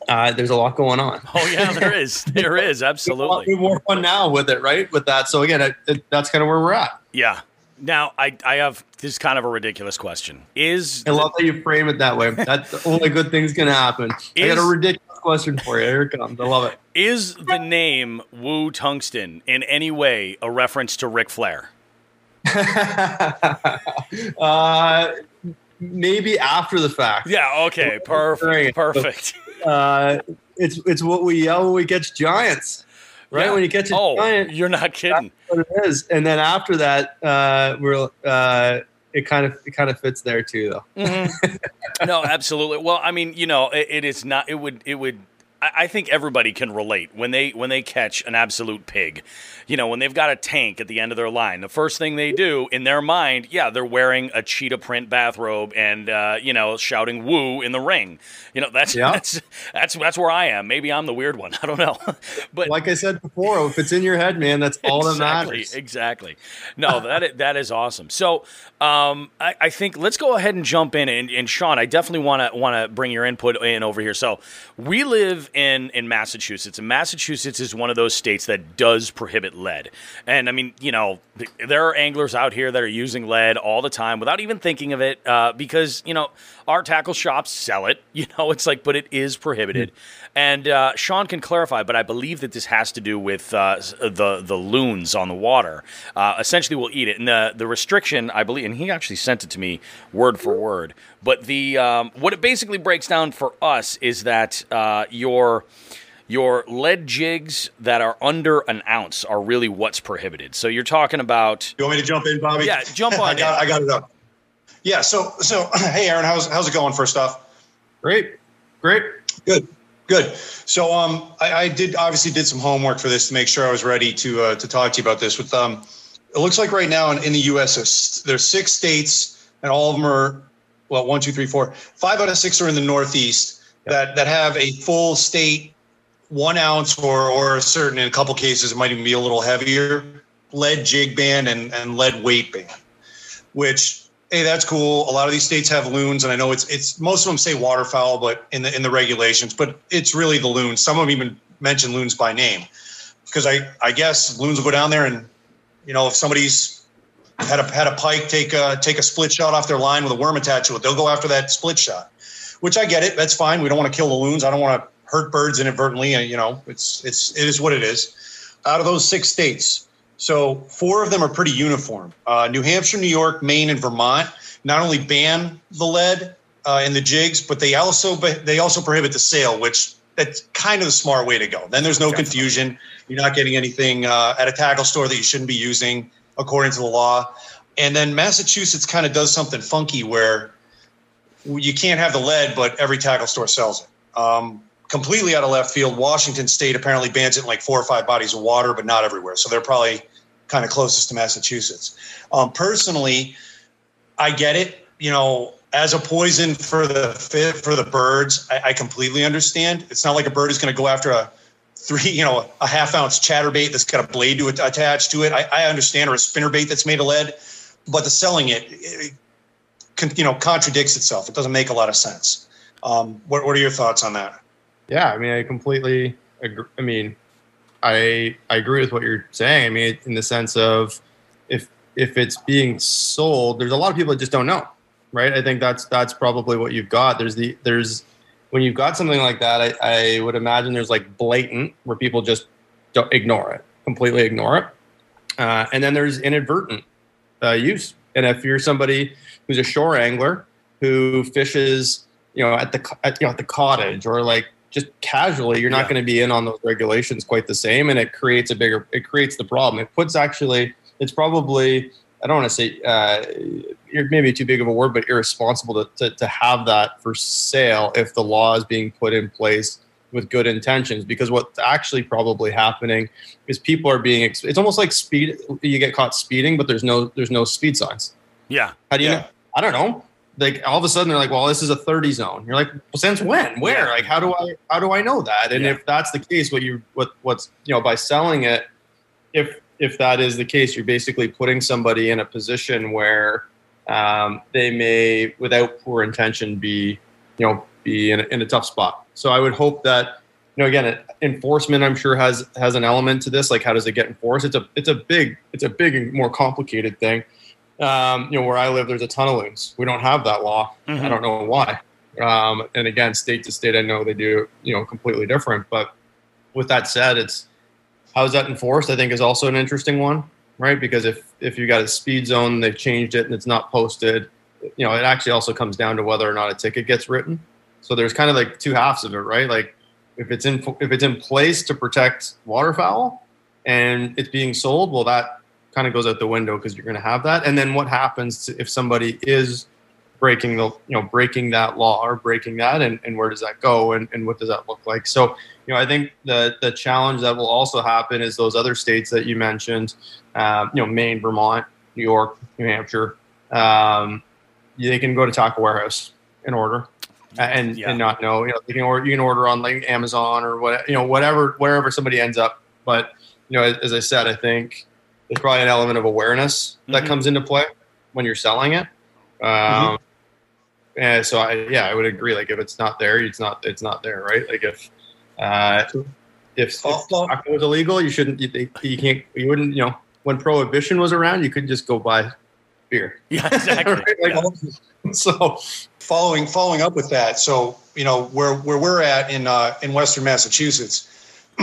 Uh, there's a lot going on. Oh yeah, there is. There is absolutely. More fun now with it, right? With that. So again, it, it, that's kind of where we're at. Yeah. Now I I have this is kind of a ridiculous question. Is I love how you frame it that way. That's the only good thing's gonna happen. I got a ridiculous question for you. Here it comes. I love it. is the name Woo Tungsten in any way a reference to Ric Flair? uh, maybe after the fact. Yeah. Okay. Perfect. Perfect. Uh, it's it's what we yell when we catch giants, right? Yeah. When you catch a Oh, giant, you're not kidding. that's what it is. And then after that, uh, we're uh, it kind of it kind of fits there too, though. Mm-hmm. no, absolutely. Well, I mean, you know, it, it is not. It would. It would. I, I think everybody can relate when they when they catch an absolute pig. You know, when they've got a tank at the end of their line, the first thing they do in their mind, yeah, they're wearing a cheetah print bathrobe and uh, you know shouting "woo" in the ring. You know, that's Yeah. that's that's that's where I am. Maybe I'm the weird one. I don't know, but Like I said before, if it's in your head, man, that's all that matters. Exactly. No, that is, that is awesome. So, um, I, I think let's go ahead and jump in. And, and Sean, I definitely want to want to bring your input in over here. So, we live in in Massachusetts, and Massachusetts is one of those states that does prohibit lead. And I mean, you know, there are anglers out here that are using lead all the time without even thinking of it, uh, because you know our tackle shops sell it. You know, it's like, but it is prohibited. And uh, Sean can clarify, but I believe that this has to do with uh, the the loons on the water. Uh, essentially, will eat it. And the the restriction, I believe, and he actually sent it to me word for word. But the um, what it basically breaks down for us is that uh, your your lead jigs that are under an ounce are really what's prohibited. So you're talking about You want me to jump in, Bobby? Yeah, jump on I got. I got it up. Yeah. So, so hey, Aaron, how's how's it going? First off, Great, great. good, good. So, um, I, I did obviously did some homework for this to make sure I was ready to uh, to talk to you about this. With um, it looks like right now in, in the U.S. there's, there's six states, and all of them are well, one, two, three, four, five out of six are in the Northeast, that that have a full state one ounce or or a certain in a couple cases it might even be a little heavier lead jig band and, and lead weight band, which hey, that's cool. A lot of these states have loons, and I know it's it's most of them say waterfowl, but in the in the regulations, but it's really the loons. Some of them even mention loons by name, because I I guess loons will go down there and you know if somebody's had a had a pike take a take a split shot off their line with a worm attached to it, they'll go after that split shot, which I get it. That's fine. We don't want to kill the loons. I don't want to hurt birds inadvertently. And you know, it's it's it is what it is. Out of those six states, so four of them are pretty uniform. Uh, New Hampshire, New York, Maine, and Vermont not only ban the lead uh, in the jigs, but they also they also prohibit the sale, which that's kind of the smart way to go. Then there's no confusion. You're not getting anything uh, at a tackle store that you shouldn't be using according to the law. And then Massachusetts kind of does something funky where you can't have the lead, but every tackle store sells it. Um, completely out of left field. Washington State apparently bans it in like four or five bodies of water, but not everywhere. So they're probably kind of closest to Massachusetts. Um, personally, I get it. You know, as a poison for the for the birds, I, I completely understand. It's not like a bird is going to go after a three, you know, a half ounce chatterbait that's got a blade to it, attached to it. I, I understand, or a spinnerbait that's made of lead, but the selling it, it, you know, contradicts itself. It doesn't make a lot of sense. Um, what, what are your thoughts on that? Yeah, I mean, I completely agree. I mean, I I agree with what you're saying. I mean, in the sense of if if it's being sold, there's a lot of people that just don't know, right? I think that's that's probably what you've got. There's the there's when you've got something like that, I, I would imagine there's like blatant where people just don't ignore it, completely ignore it, uh, and then there's inadvertent uh, use. And if you're somebody who's a shore angler who fishes, you know, at the at, you know at the cottage or like just casually, you're not yeah. going to be in on those regulations quite the same, and it creates a bigger. It creates the problem. It puts actually. It's probably. I don't want to say uh, maybe too big of a word, but irresponsible to, to, to have that for sale if the law is being put in place with good intentions. Because what's actually probably happening is people are being. It's almost like speed. You get caught speeding, but there's no there's no speed signs. Yeah. How do you yeah. know? I don't know like all of a sudden they're like, well, this is a 30 zone. You're like, well, since when? Where? Like, how do I how do I know that? And yeah. if that's the case, what you what what's you know by selling it, if if that is the case, you're basically putting somebody in a position where um, they may, without poor intention, be you know be in a, in a tough spot. So I would hope that you know again enforcement i'm sure has has an element to this like how does it get enforced it's a it's a big it's a big and more complicated thing um, you know, where I live, there's a ton of loons. We don't have that law. Mm-hmm. I don't know why. Um, and again, state to state, I know they do, you know, completely different. But with that said, it's how is that enforced? I think is also an interesting one, right? Because if if you got a speed zone, they've changed it and it's not posted. You know, it actually also comes down to whether or not a ticket gets written. So there's kind of like two halves of it, right? Like if it's in if it's in place to protect waterfowl and it's being sold, well, that kind of goes out the window because you're going to have that. And then what happens if somebody is breaking the you know breaking that law or breaking that, and, and where does that go, and, and what does that look like? So you know, I think the the challenge that will also happen is those other states that you mentioned, um, you know, Maine, Vermont, New York, New Hampshire. Um, they can go to tackle warehouse and order and yeah. and not know you know they can order you can order on like Amazon or what you know whatever wherever somebody ends up but you know as, as I said I think there's probably an element of awareness that mm-hmm. comes into play when you're selling it. Um, mm-hmm. And so, I, yeah, I would agree. Like, if it's not there, it's not it's not there, right? Like, if uh, if, if tobacco was illegal, you shouldn't. You, you can't. You wouldn't. You know, when prohibition was around, you couldn't just go buy beer. Yeah, exactly. right? like, yeah. So, following following up with that, so you know where where we're at in uh, in Western Massachusetts,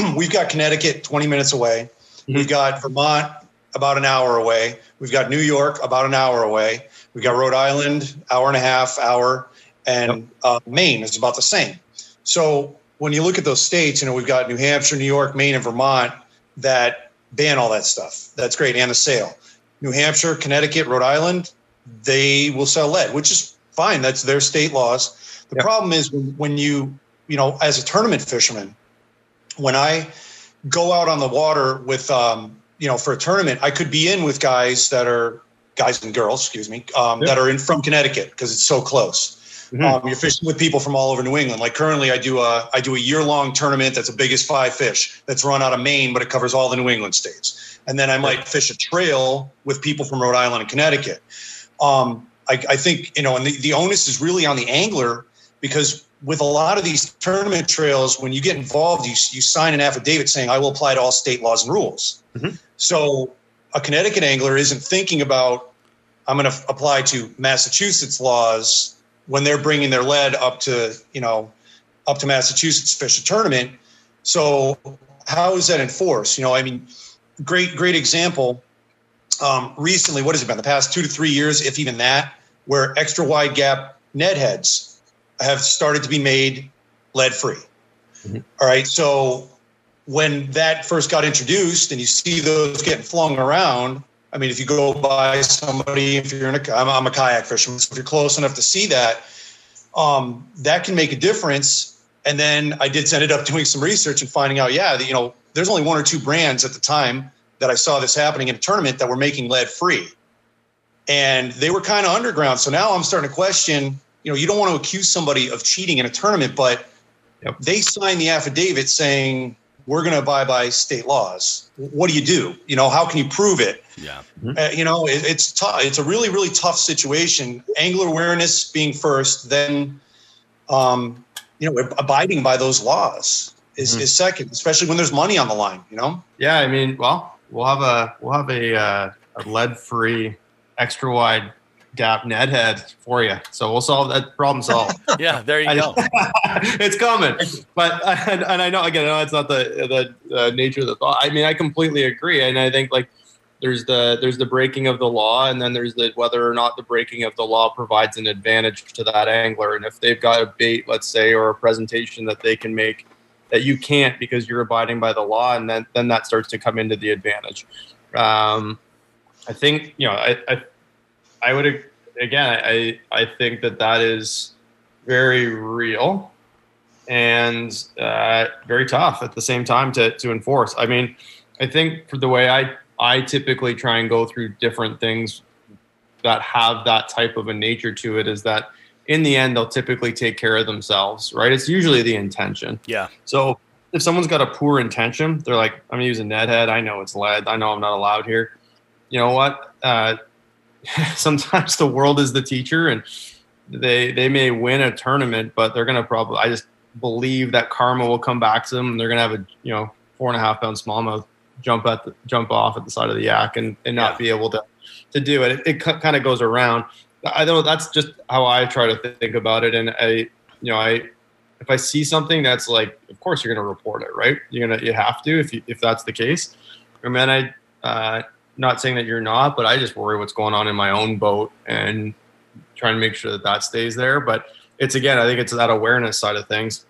we've got Connecticut 20 minutes away. Mm-hmm. We've got Vermont about an hour away. We've got New York about an hour away. We've got Rhode Island, hour and a half, hour, and yep. uh, Maine is about the same. So when you look at those states, you know, we've got New Hampshire, New York, Maine, and Vermont that ban all that stuff. That's great. And the sale. New Hampshire, Connecticut, Rhode Island, they will sell lead, which is fine. That's their state laws. The yep. problem is when, when you, you know, as a tournament fisherman, when I go out on the water with um, you know, for a tournament, I could be in with guys that are guys and girls, excuse me, um, yeah. that are in from Connecticut because it's so close. Mm-hmm. Um, you're fishing with people from all over New England. Like currently, I do a I do a year long tournament that's a biggest five fish that's run out of Maine, but it covers all the New England states. And then I might fish a trail with people from Rhode Island and Connecticut. Um, I, I, think you know, and the, the onus is really on the angler because with a lot of these tournament trails, when you get involved, you you sign an affidavit saying I will apply to all state laws and rules. Mm-hmm. So a Connecticut angler isn't thinking about I'm going to apply to Massachusetts laws when they're bringing their lead up to you know up to Massachusetts fish a tournament. So how is that enforced? You know, I mean, great great example. Um, recently, what has it been? The past two to three years, if even that, where extra wide gap Ned heads have started to be made lead free. Mm-hmm. All right, so when that first got introduced, and you see those getting flung around, I mean, if you go by somebody, if you're in a, I'm, I'm a kayak fisherman, so if you're close enough to see that, um, that can make a difference. And then I did ended up doing some research and finding out, yeah, that, you know, there's only one or two brands at the time that I saw this happening in a tournament that were making lead free. And they were kind of underground. So now I'm starting to question, you know, you don't want to accuse somebody of cheating in a tournament, but yep. they signed the affidavit saying, we're going to abide by state laws. What do you do? You know, how can you prove it? Yeah. Mm-hmm. Uh, you know, it, it's tough. It's a really, really tough situation. Angler awareness being first, then, um, you know, abiding by those laws is, mm-hmm. is second, especially when there's money on the line. You know. Yeah, I mean, well, we'll have a we'll have a, uh, a lead free extra wide gap Ned head for you. So we'll solve that problem solved. yeah, there you go. it's coming. But and, and, I know again, I know it's not the the uh, nature of the thought. I mean, I completely agree, and I think like there's the there's the breaking of the law, and then there's the whether or not the breaking of the law provides an advantage to that angler, and if they've got a bait, let's say, or a presentation that they can make that you can't because you're abiding by the law, and then then that starts to come into the advantage. Um, I think you know I, I I would again. I I think that that is very real and uh, very tough at the same time to to enforce. I mean, I think for the way I I typically try and go through different things that have that type of a nature to it is that in the end they'll typically take care of themselves, right? It's usually the intention. Yeah. So if someone's got a poor intention, they're like, I'm using Ned head. I know it's lead. I know I'm not allowed here. You know what? Uh, sometimes the world is the teacher and they they may win a tournament, but they're gonna probably I just believe that karma will come back to them and they're gonna have a you know four and a half pound smallmouth jump at the, jump off at the side of the yak and, and not yeah. be able to to do it. It, it kind of goes around. I know that's just how I try to think about it. And I, you know, I if I see something that's like, of course you're going to report it, right? You're gonna you have to if you, if that's the case. And then I uh, not saying that you're not, but I just worry what's going on in my own boat and trying to make sure that that stays there. But it's again, I think it's that awareness side of things.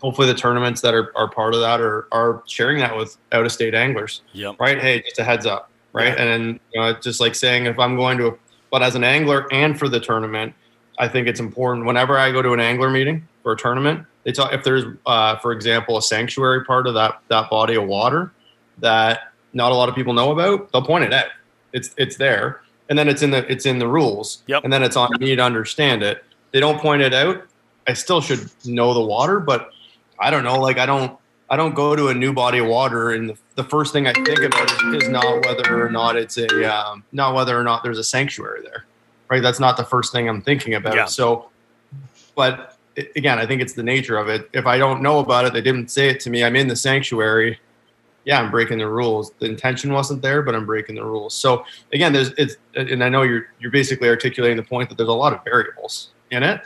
Hopefully, the tournaments that are, are part of that are, are sharing that with out of state anglers. Yep. Right. Hey, just a heads up. Right. Yeah. And then, you know, just like saying if I'm going to, a, but as an angler and for the tournament, I think it's important whenever I go to an angler meeting for a tournament, they talk if there's, uh, for example, a sanctuary part of that that body of water that not a lot of people know about, they'll point it out. It's it's there, and then it's in the it's in the rules. Yep. And then it's on me to understand it. They don't point it out. I still should know the water, but I don't know. Like I don't I don't go to a new body of water, and the, the first thing I think about is, is not whether or not it's a um, not whether or not there's a sanctuary there. Right. That's not the first thing I'm thinking about. Yeah. So, but again, I think it's the nature of it. If I don't know about it, they didn't say it to me. I'm in the sanctuary yeah, I'm breaking the rules. The intention wasn't there, but I'm breaking the rules. So again, there's it's, and I know you're you're basically articulating the point that there's a lot of variables in it,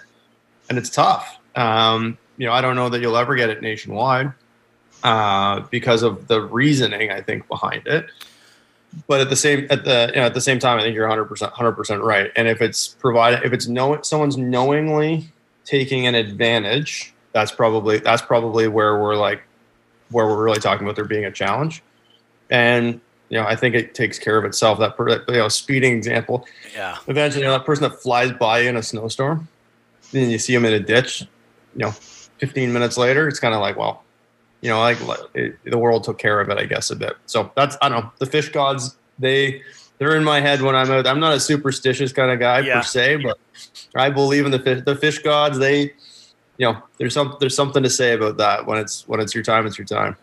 and it's tough. Um, you know, I don't know that you'll ever get it nationwide uh, because of the reasoning I think behind it. But at the same at the you know, at the same time, I think you're 100 percent 100 percent right. And if it's provided, if it's no someone's knowingly taking an advantage, that's probably that's probably where we're like where we're really talking about there being a challenge. And you know, I think it takes care of itself. That per, you know, speeding example. Yeah. Eventually, you know, that person that flies by in a snowstorm, then you see them in a ditch. You know, 15 minutes later, it's kind of like, well, you know, like it, the world took care of it, I guess, a bit. So that's I don't know. The fish gods, they they're in my head when I'm out. I'm not a superstitious kind of guy Yeah. per se, but I believe in the fish. The fish gods. They, you know, there's some there's something to say about that. When it's when it's your time, it's your time.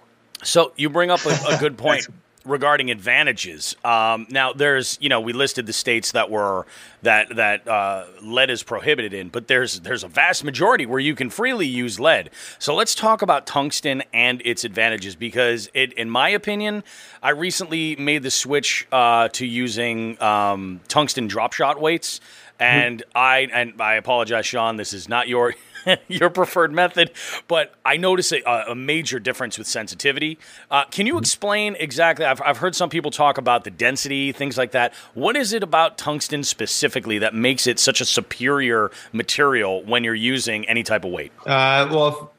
So you bring up a, a good point regarding advantages. Um, now, there's you know we listed the states that were that that uh, lead is prohibited in, but there's there's a vast majority where you can freely use lead. So let's talk about tungsten and its advantages because it, in my opinion, I recently made the switch uh, to using um, tungsten drop shot weights. And I and I apologize, Sean. This is not your your preferred method, but I notice a, a major difference with sensitivity. Uh, can you explain exactly? I've, I've heard some people talk about the density, things like that. What is it about tungsten specifically that makes it such a superior material when you're using any type of weight? Uh, well,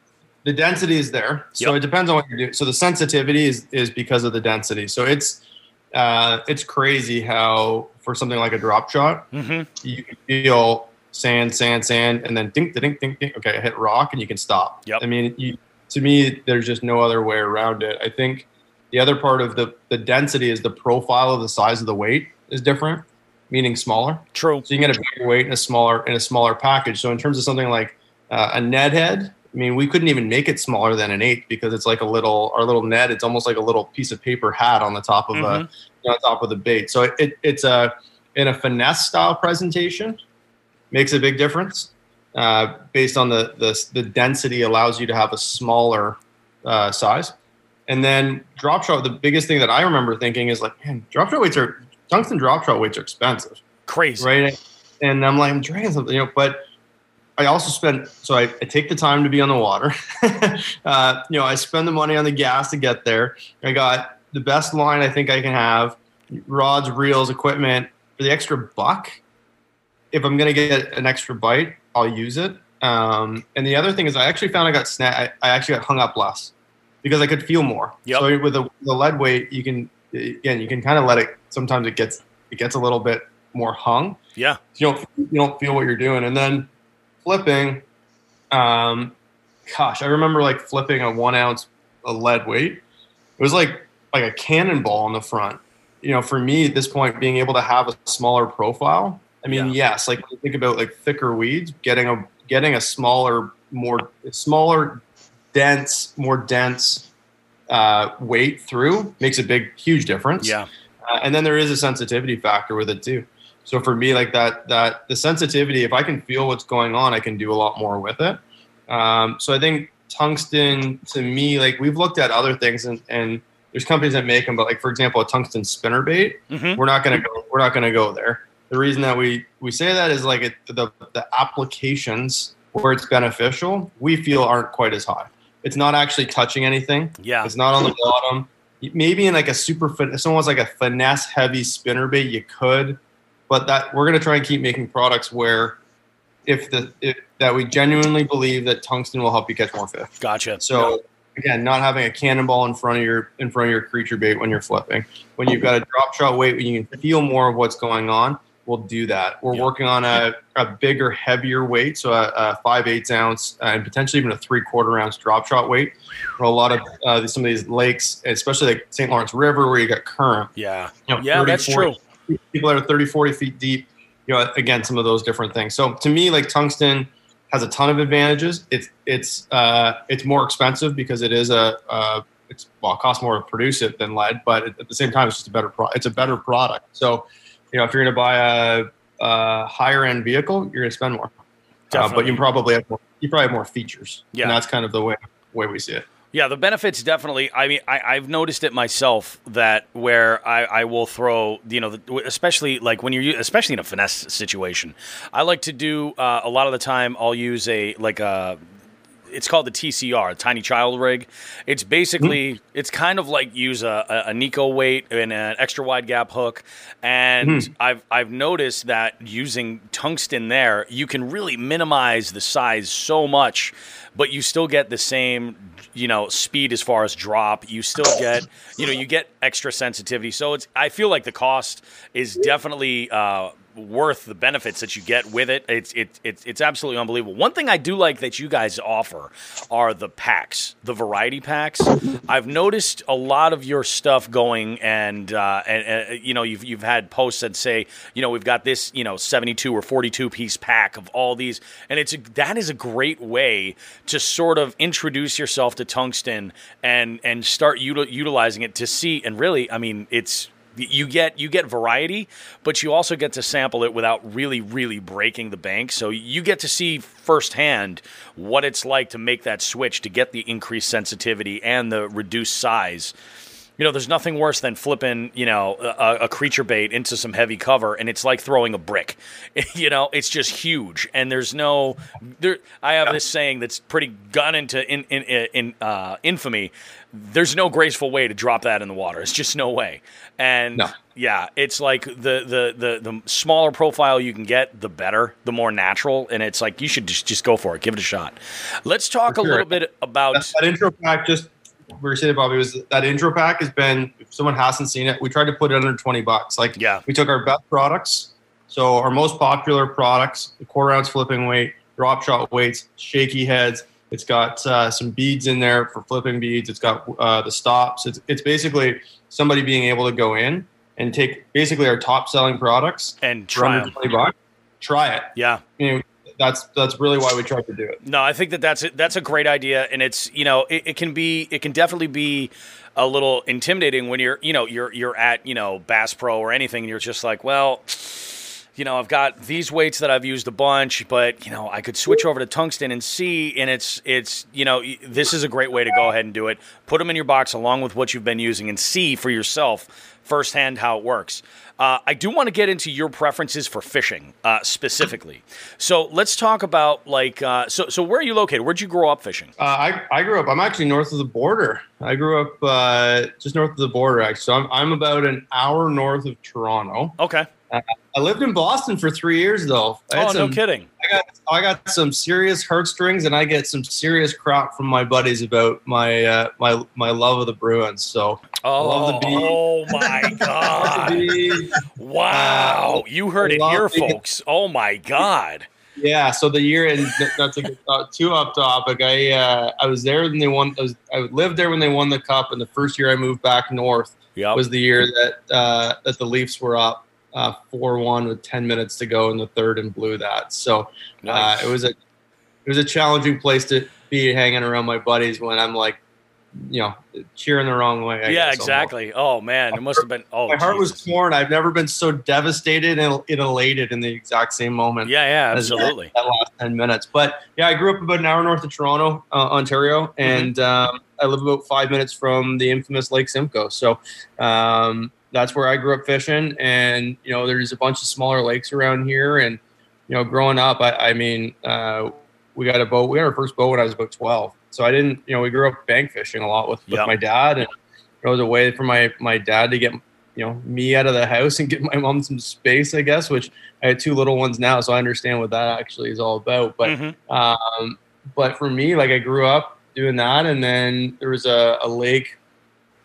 the density is there, so Yep. it depends on what you're doing. So the sensitivity is is because of the density. So it's uh, it's crazy how for something like a drop shot, Mm-hmm. you can feel sand, sand, sand, and then dink, dink, ding, ding. Okay, I hit rock, and you can stop. Yep. I mean, you, to me, there's just no other way around it. I think the other part of the the density is the profile of the size of the weight is different, meaning smaller. True. So you can get a bigger weight in a smaller in a smaller package. So in terms of something like uh, a Ned head, I mean, we couldn't even make it smaller than an eight because it's like a little our little net. It's almost like a little piece of paper hat on the top of Mhm. a on top of the bait. So it, it, it's a in a finesse style presentation makes a big difference. Uh, based on the, the the density allows you to have a smaller uh, size. And then drop shot, the biggest thing that I remember thinking is like, man, drop shot weights are tungsten drop shot weights are expensive Crazy. right? And I'm like, I'm trying something, you know, but I also spend, so I, I take the time to be on the water. uh, you know, I spend the money on the gas to get there. I got the best line I think I can have rods, reels, equipment for the extra buck. If I'm going to get an extra bite, I'll use it. Um, and the other thing is, I actually found I got snag. I, I actually got hung up less because I could feel more. Yep. So with the, the lead weight, you can again, you can kind of let it. Sometimes it gets it gets a little bit more hung. Yeah. You don't you don't feel what you're doing, and then flipping. Um, gosh, I remember like flipping a one ounce of lead weight. It was like like a cannonball on the front. You know, for me at this point, being able to have a smaller profile. I mean, yes, like you think about like thicker weeds, getting a getting a smaller, more smaller, dense, more dense uh, weight through makes a big, huge difference. Yeah. Uh, and then there is a sensitivity factor with it too. So for me, like that, that the sensitivity, if I can feel what's going on, I can do a lot more with it. Um, so I think tungsten to me, like we've looked at other things and, and there's companies that make them, but like for example, a tungsten spinner bait, Mhm. we're not going to go, we're not going to go there. The reason that we, we say that is like it, the, the applications where it's beneficial, we feel aren't quite as high. It's not actually touching anything. Yeah. It's not on the bottom. Maybe in like a super fin- someone's like a finesse heavy spinner bait, you could, but that we're gonna try and keep making products where if the if that we genuinely believe that tungsten will help you catch more fish. Gotcha. So again, not having a cannonball in front of your in front of your creature bait when you're flipping. When you've got a drop shot weight, when you can feel more of what's going on, we'll do that. We're Yeah. working on a, a bigger, heavier weight, so a, a five eighths ounce uh, and potentially even a three quarter ounce drop shot weight. For a lot of uh, some of these lakes, especially like St. Lawrence River, where you got current. Yeah. You know, Yeah, 30, that's 40 true. People that are 30, 40 feet deep. You know, again, some of those different things. So to me, like tungsten has a ton of advantages. It's it's uh, it's more expensive because it is a uh, it's well, it costs more to produce it than lead, but at the same time, it's just a better pro- it's a better product. So, you know, if you're going to buy a, a higher end vehicle, you're going to spend more. Uh, but you probably have more, you probably have more features. Yeah. and that's kind of the way way we see it. Yeah, the benefits definitely. I mean, I, I've noticed it myself that where I, I will throw, you know, the, especially like when you're, especially in a finesse situation, I like to do uh, a lot of the time. I'll use a like a, it's called the TCR, tiny child rig. It's basically, it's kind of like use a, a, Neko weight and an extra wide gap hook, and I've I've noticed that using tungsten there, you can really minimize the size so much, but you still get the same, you know, speed as far as drop. You still get, you know, you get extra sensitivity. So it's I feel like the cost is definitely uh, worth the benefits that you get with it. It's it, it's it's absolutely unbelievable. One thing I do like that you guys offer are the packs, the variety packs. I've noticed a lot of your stuff going and uh, and, and you know you've you've had posts that say you know we've got this you know 72 or 42 piece pack of all these, and it's a, that is a great way to sort of introduce yourself to tungsten and and start util- utilizing it to see and really I mean it's you get you get variety, but you also get to sample it without really really breaking the bank. So you get to see firsthand what it's like to make that switch to get the increased sensitivity and the reduced size. You know, there's nothing worse than flipping, you know, a, a creature bait into some heavy cover, and it's like throwing a brick. you know, it's just huge, and there's no. There, I have this saying that's pretty gone into in, in, in uh, infamy. There's no graceful way to drop that in the water. It's just no way. And No. yeah, it's like the, the the the smaller profile you can get, the better, the more natural, and it's like you should just just go for it, give it a shot. Let's talk a little bit about. that, that intro pack just we were saying bobby was that intro pack has been if someone hasn't seen it we tried to put it under 20 bucks like Yeah. we took our best products so our most popular products the quarter ounce flipping weight drop shot weights shaky heads it's got uh, some beads in there for flipping beads it's got uh, the stops it's, it's basically somebody being able to go in and take basically our top selling products and try under 'em. 20 bucks try it Yeah. you know, that's that's really why we tried to do it. No, I think that that's a, that's a great idea, and it's you know it, it can be it can definitely be a little intimidating when you're you know you're you're at you know Bass Pro or anything, and you're just like, well, you know, I've got these weights that I've used a bunch, but you know, I could switch over to tungsten and see, and it's it's you know this is a great way to go ahead and do it. Put them in your box along with what you've been using, and see for yourself firsthand how it works. Uh, I do want to get into your preferences for fishing uh, specifically. So let's talk about like uh, so. So where are you located? Where'd you grow up fishing? Uh, I, I grew up. I'm actually north of the border. I grew up uh, just north of the border. Actually, so I'm I'm about an hour north of Toronto. Okay. I lived in Boston for three years though. Oh, no kidding. I got I got some serious heartstrings, and I get some serious crap from my buddies about my uh, my my love of the Bruins. So Oh, love the beat. oh my god! Wow, you heard it here, the- folks. Oh my god! yeah, so the year and th- that's a good, uh, too off topic. I uh, I was there when they won. I, was, I lived there when they won the cup, and the first year I moved back north. Yep. was the year that uh, that the Leafs were up four one with ten minutes to go in the third and blew that. So Nice. uh, it was a it was a challenging place to be hanging around my buddies when I'm like, you know, cheering the wrong way. I yeah, guess, almost. exactly. Oh man, it must have been. Oh, My heart was torn. I've never been so devastated and, and elated in the exact same moment. Yeah, yeah, as that- absolutely. That, last ten minutes, but yeah, I grew up about an hour north of Toronto, uh, Ontario, Mm-hmm. and um, I live about five minutes from the infamous Lake Simcoe. So um, that's where I grew up fishing, and you know, there's a bunch of smaller lakes around here, and you know, growing up, I, I mean, uh, we got a boat. We had our first boat when I was about twelve, so I didn't, you know, we grew up bank fishing a lot with, with Yep. my dad, and it was a way for my my dad to get you know me out of the house and give my mom some space, I guess. Which I had two little ones now, so I understand what that actually is all about. But Mhm. um, but for me, like I grew up doing that, and then there was a, a lake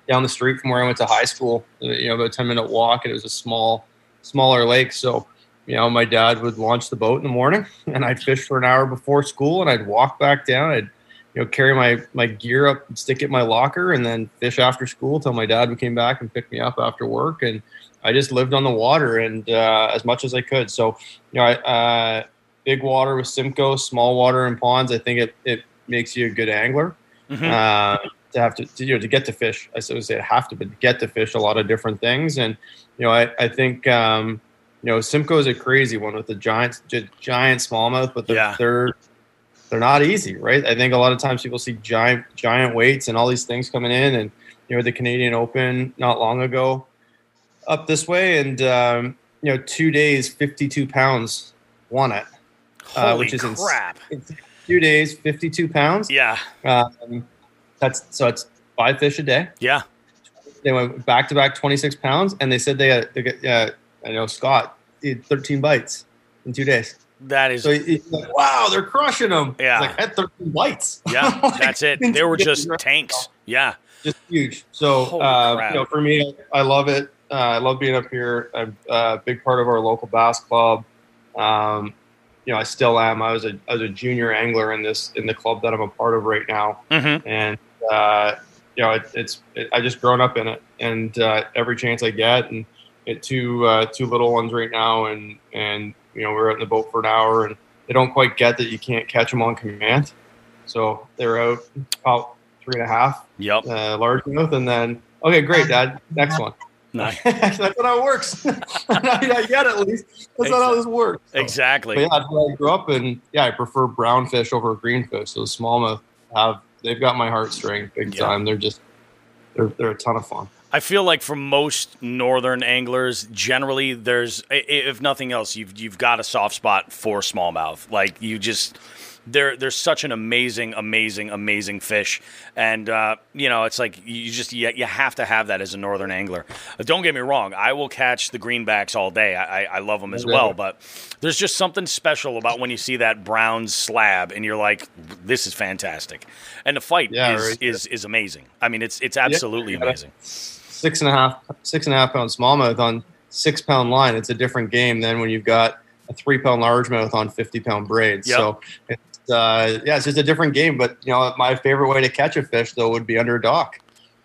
down the street from where I went to high school. uh, You know, about a ten minute walk, and it was a small, smaller lake. So, you know, my dad would launch the boat in the morning, and I'd fish for an hour before school, and I'd walk back down. I'd you know carry my my gear up, and stick it in my locker, and then fish after school till my dad came back and picked me up after work, and I just lived on the water and uh, as much as I could. So, you know, I. Uh, big water with Simcoe, small water and ponds. I think it, it makes you a good angler. Mhm. Uh, to have to, to you know to get to fish, I would say have to, but get to fish a lot of different things. And you know, I I think um, you know Simcoe is a crazy one with the giant giant smallmouth, but they're, Yeah. they're they're not easy, right? I think a lot of times people see giant giant weights and all these things coming in, and you know the Canadian Open not long ago up this way, and um, you know two days, fifty two pounds won it. uh, which is ins- crap! Two days, fifty two pounds. Yeah, Um, that's so it's five fish a day. yeah. They went back to back twenty six pounds, and they said they had, they got, uh, I know Scott had thirteen bites in two days. That is. So like, wow, they're crushing them. Yeah. like I had thirteen bites. Yeah, Like, that's it. They were just tanks. Yeah. just huge. So uh, you know, for me, I love it. Uh, I love being up here. I'm uh, a big part of our local bass club. Um, you know, I still am. I was a I was a junior angler in this in the club that I'm a part of right now, Mhm. and uh, you know, it, it's it, I just grown up in it, and uh, every chance I get, and get two uh, two little ones right now, and and you know, we're out in the boat for an hour, and they don't quite get that you can't catch them on command, so they're out about three and a half Yep. uh, largemouth, and then okay, great, Dad. Next one. Nice. That's not how it works. not yet, at least. That's not how this works. So- Exactly. Yeah, I grew up, and yeah, I prefer brown fish over green fish. So smallmouth have they've got my heartstring big Yeah. time. They're just they're they're a ton of fun. I feel like for most northern anglers, generally there's if nothing else, you've you've got a soft spot for smallmouth. Like you just they're they're such an amazing, amazing, amazing fish, and uh, you know it's like you just you, you have to have that as a northern angler. Uh, Don't get me wrong, I will catch the greenbacks all day. I, I, I love them as well, but there's just something special about when you see that brown slab and you're like, this is fantastic, and the fight Yeah, is, right. is is amazing. I mean, it's it's absolutely yeah. amazing. Six and a half six and a half pound smallmouth on six pound line. It's a different game than when you've got a three pound largemouth on fifty pound braids. Yep. So uh, yeah, it's just a different game. But you know, my favorite way to catch a fish though would be under a dock.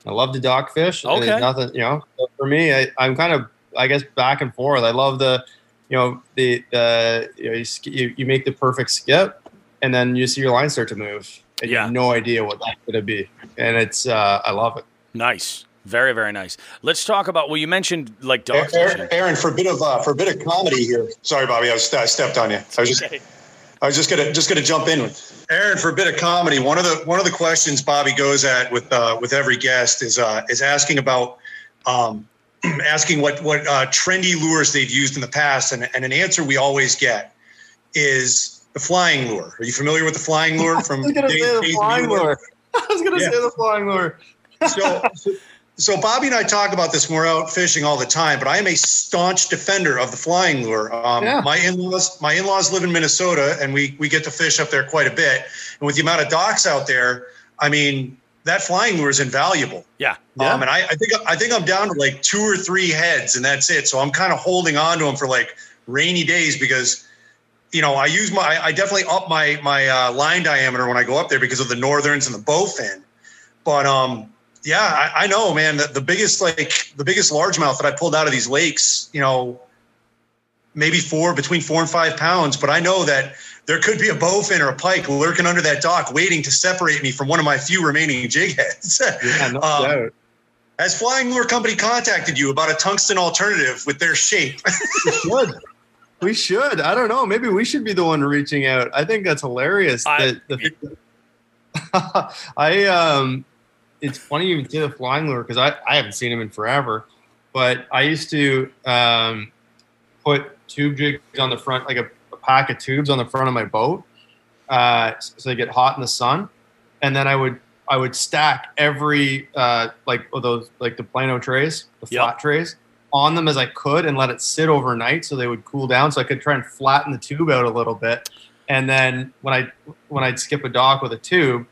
I love to dock fish. Okay. There's nothing, you know. so for me, I, I'm kind of, I guess, back and forth. I love the, you know, the the you, know, you, sk- you, you make the perfect skip, and then you see your line start to move, and you Yeah. have no idea what that's going to be, and it's, uh, I love it. Nice. Very, very nice. Let's talk about. Well, you mentioned like dog Aaron. Aaron, for a bit of uh, for a bit of comedy here. Sorry, Bobby, I was I stepped on you. I was just I was just gonna just gonna jump in with Aaron for a bit of comedy. One of the one of the questions Bobby goes at with uh, with every guest is uh, is asking about um, asking what what uh, trendy lures they've used in the past, and, and an answer we always get is the flying lure. Are you familiar with the flying lure from I was going to Dave- say the Dave flying Mueller? lure. I was to Yeah. say the flying lure. so, so Bobby and I talk about this when we're out fishing all the time. But I am a staunch defender of the flying lure. Um, Yeah. My in-laws, my in-laws live in Minnesota, and we we get to fish up there quite a bit. And with the amount of docks out there, I mean, that flying lure is invaluable. Yeah. Um, and I, I think I think I'm down to like two or three heads, and that's it. So I'm kind of holding on to them for like rainy days because, you know, I use my I definitely up my my uh, line diameter when I go up there because of the northerns and the bowfin. But um, yeah, I, I know, man. The, the biggest like the biggest largemouth that I pulled out of these lakes, you know, maybe four between four and five pounds. But I know that there could be a bowfin or a pike lurking under that dock, waiting to separate me from one of my few remaining jig heads. Yeah, no Um, doubt. Has Flying Lure Company contacted you about a tungsten alternative with their shape? We should. We should. I don't know. Maybe we should be the one reaching out. I think that's hilarious. I- that the, I um, it's funny you even say the flying lure because I, I haven't seen him in forever, but I used to um, put tube jigs on the front, like a, a pack of tubes on the front of my boat, uh, so they get hot in the sun, and then I would I would stack every uh, like of those like the Plano trays, the Yep. flat trays, on them as I could and let it sit overnight so they would cool down so I could try and flatten the tube out a little bit. And then when I when I'd skip a dock with a tube,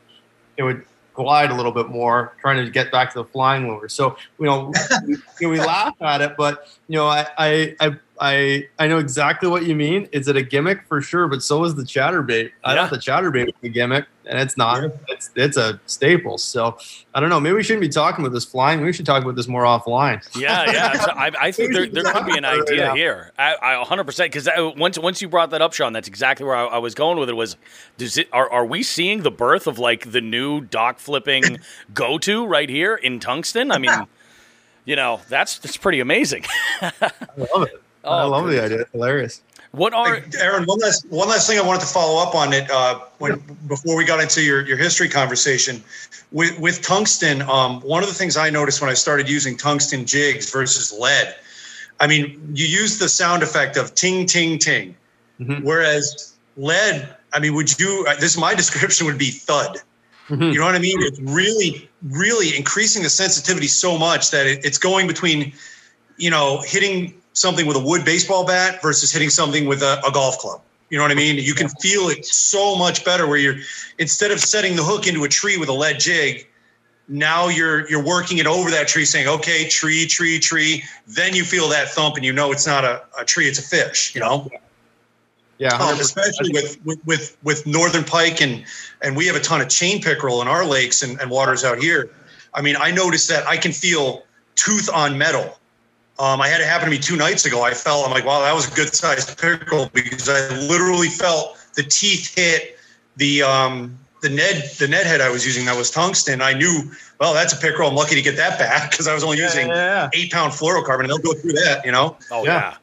it would glide a little bit more, trying to get back to the flying lure. So you know, we, you know, we laugh at it, but you know, I, I I I I know exactly what you mean. Is it a gimmick for sure? But so is the chatterbait. I Yeah. thought the chatterbait was a gimmick, and it's not. It's it's a staple. So I don't know. Maybe we shouldn't be talking about this flying. We should talk about this more offline. Yeah, yeah. So I, I think there, there could be an idea Yeah. here. I, I 100% because once once you brought that up, Sean, that's exactly where I, I was going with it. Was does it are are we seeing the birth of like the new dock flipping go to right here in Tungsten? I mean, you know, that's that's pretty amazing. I love it. I Oh, love the idea. It's hilarious. What are Aaron, one last one last thing I wanted to follow up on it uh, when before we got into your, your history conversation with with tungsten. Um, one of the things I noticed when I started using tungsten jigs versus lead, I mean, you use the sound effect of ting ting ting, Mhm. whereas lead. I mean, would you? uh, This my description would be thud. Mhm. You know what I mean? It's really, really increasing the sensitivity so much that it, it's going between, you know, hitting something with a wood baseball bat versus hitting something with a, a golf club. You know what I mean? You can feel it so much better where you're instead of setting the hook into a tree with a lead jig, now you're you're working it over that tree, saying, "Okay, tree, tree, tree." Then you feel that thump, and you know it's not a, a tree; it's a fish. You know. Yeah, Um, especially with, with with with northern pike and and we have a ton of chain pickerel in our lakes and, and waters out here. I mean, I notice that I can feel tooth on metal. Um, I had it happen to me two nights ago. I felt I'm like, wow, that was a good sized pickerel because I literally felt the teeth hit the um, the Ned the Ned head I was using that was tungsten. I knew, well, that's a pickerel. I'm lucky to get that back because I was only using yeah, yeah. eight pound fluorocarbon. And they'll go through that, you know. Oh Yeah. yeah.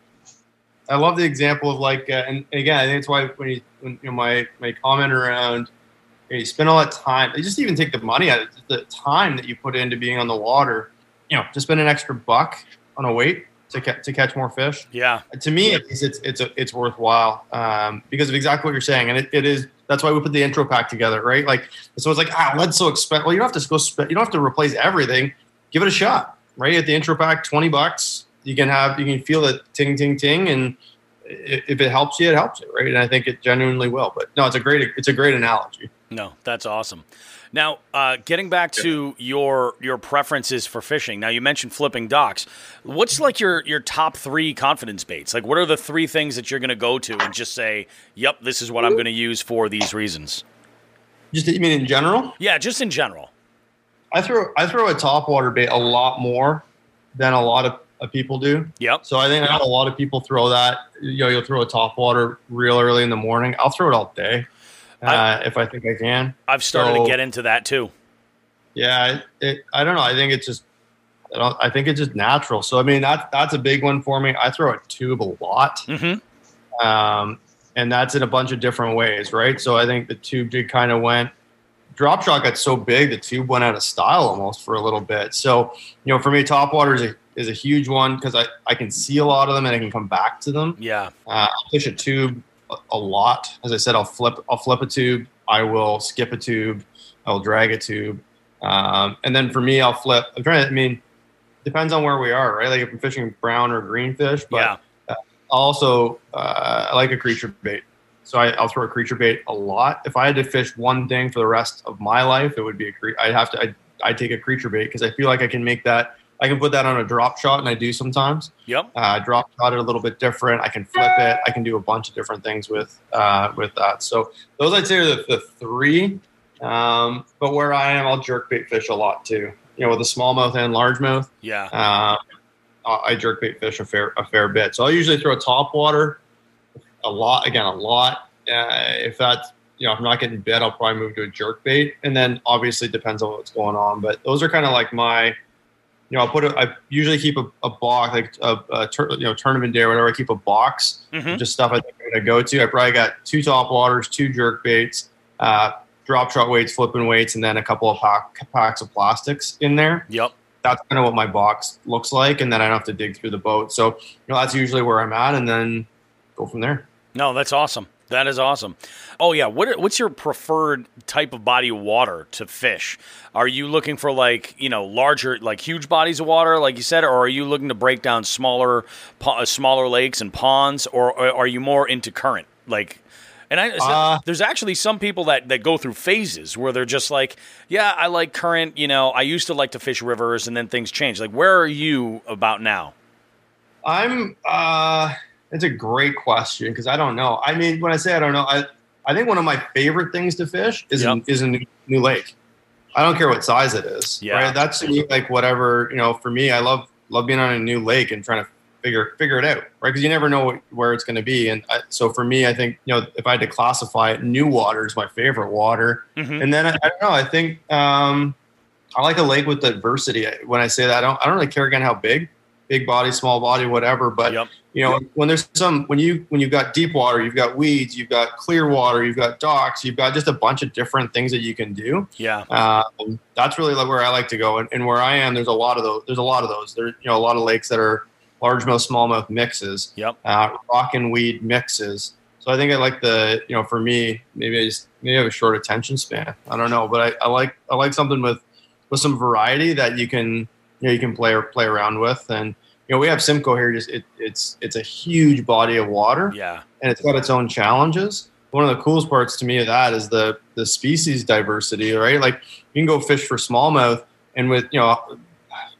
I love the example of like, uh, and again, I think it's why when you, when, you know, my my comment around, you, know, you spend all that time, you just even take the money out of the time that you put into being on the water, you know, to spend an extra buck on a weight to ca- to catch more fish. Yeah. To me, least, it's it's a, it's worthwhile um, because of exactly what you're saying, and it, it is. That's why we put the intro pack together, right? Like, so it's like, ah, lead's so expensive. Well, you don't have to go spend. You don't have to replace everything. Give it a shot, right? At the intro pack, twenty bucks. You can have you can feel it ting ting ting, and if it helps you, it helps you, right? And I think it genuinely will. But no, it's a great it's a great analogy. No, that's awesome. Now, uh, getting back to your your preferences for fishing. Now, you mentioned flipping docks. What's like your your top three confidence baits? Like, what are the three things that you're going to go to and just say, "Yep, this is what I'm going to use for these reasons." Just you mean in general? Yeah, just in general. I throw I throw a top water bait a lot more than a lot of, of people do. Yep. So I think a lot of people throw that. You know, you'll throw a top water real early in the morning. I'll throw it all day I- if I think I can. I've started to get into that too. Yeah, it, it, I don't know. I think it's just. I, don't, I think it's just natural. So I mean, that's that's a big one for me. I throw a tube a lot, Mm-hmm. um, and that's in a bunch of different ways, right? So I think the tube did kind of went. Drop shot got so big, the tube went out of style almost for a little bit. So you know, for me, top water is a is a huge one because I I can see a lot of them and I can come back to them. Yeah. Uh, I'll fish a tube a, lot. As I said, I'll flip. I'll flip a tube. I will skip a tube. I will drag a tube. Um, and then for me, I'll flip. I'm trying to. I mean, depends on where we are, right? Like if I'm fishing brown or green fish, but yeah. also uh, I like a creature bait. So I, I'll throw a creature bait a lot. If I had to fish one thing for the rest of my life, it would be a cre- I'd have to. I'd, I'd take a creature bait because I feel like I can make that. I can put that on a drop shot, and I do sometimes Yep. uh, drop shot it a little bit different. I can flip it. I can do a bunch of different things with uh, with that. So those I'd say are the, the three. Um, but where I am, I'll jerk bait fish a lot too. You know, with a smallmouth and largemouth, Yeah. uh, I jerk bait fish a fair a fair bit. So I'll usually throw a top water a lot. Again, a lot. Uh, if that's you know, if I'm not getting bit, I'll probably move to a jerk bait, and then obviously it depends on what's going on. But those are kind of like my you know, I'll put a, I usually keep a, a box, like a, a tur- you know, tournament day or whatever. I keep a box, Mhm. just stuff I think I'm going to go to. I probably got two top waters, two jerk baits, uh, drop shot weights, flipping weights, and then a couple of pack, packs of plastics in there. Yep. That's kind of what my box looks like. And then I don't have to dig through the boat. So, you know, that's usually where I'm at and then go from there. No, that's awesome. That is awesome. Oh yeah, what what's your preferred type of body of water to fish? Are you looking for like you know larger, like huge bodies of water, like you said, or are you looking to break down smaller, po- uh, smaller lakes and ponds, or, or are you more into current? Like, and I so Uh, there's actually some people that that go through phases where they're just like, yeah, I like current. You know, I used to like to fish rivers, and then things change. Like, where are you about now? I'm. uh It's a great question because I don't know. I mean, when I say I don't know, I I think one of my favorite things to fish is Yep. is a new, new lake. I don't care what size it is. Yeah. Right? That's like whatever you know. For me, I love love being on a new lake and trying to figure figure it out. Right? Because you never know what, where it's going to be. And I, so for me, I think you know if I had to classify it, new water is my favorite water. Mhm. And then I, I don't know. I think um, I like a lake with diversity. When I say that, I don't I don't really care again how big, big body, small body, whatever. But Yep. you know when there's some when you when you've got deep water you've got weeds you've got clear water you've got docks you've got just a bunch of different things that you can do Yeah. um, that's really like where i like to go and, and where i am there's a lot of those there's a lot of those There's you know a lot of lakes that are largemouth smallmouth mixes Yep. uh, rock and weed mixes so i think i like the you know for me maybe i just maybe i have a short attention span i don't know but i, I like i like something with with some variety that you can you know you can play or play around with and you know we have simcoe here just it, it's it's a huge body of water Yeah. and it's got its own challenges one of the coolest parts to me of that is the the species diversity right like you can go fish for smallmouth and with you know,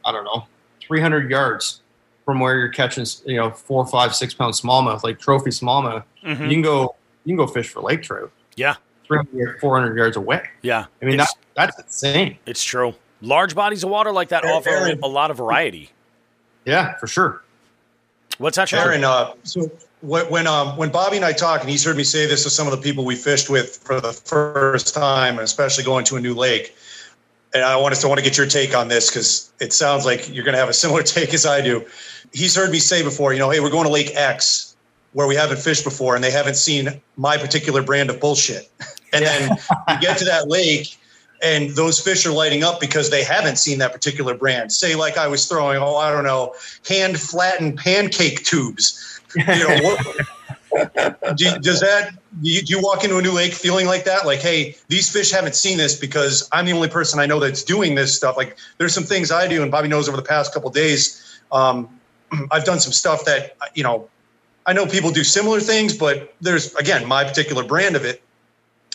I don't know, 300 yards from where you're catching, you know, four, five, six pound smallmouth, like trophy smallmouth, Mhm. you can go you can go fish for lake trout. Yeah. 300, 400 yards away. Yeah, I mean, that, that's insane. it's true. Large bodies of water like that offer a lot of variety. Yeah, for sure. What's that, Sean? Aaron, uh, so when when, um, when Bobby and I talk, and he's heard me say this to some of the people we fished with for the first time, especially going to a new lake. And I want to, I want to get your take on this because it sounds like you're going to have a similar take as I do. He's heard me say before, you know, hey, we're going to Lake X where we haven't fished before, and they haven't seen my particular brand of bullshit. And then you get to that lake, and those fish are lighting up because they haven't seen that particular brand. Say, like I was throwing, oh, I don't know, hand flattened pancake tubes. You know, what, do, does that, do you, do you walk into a new lake feeling like that? Like, hey, these fish haven't seen this because I'm the only person I know that's doing this stuff. Like, there's some things I do, and Bobby knows over the past couple days. Um, I've done some stuff that, you know, I know people do similar things, but there's, again, my particular brand of it.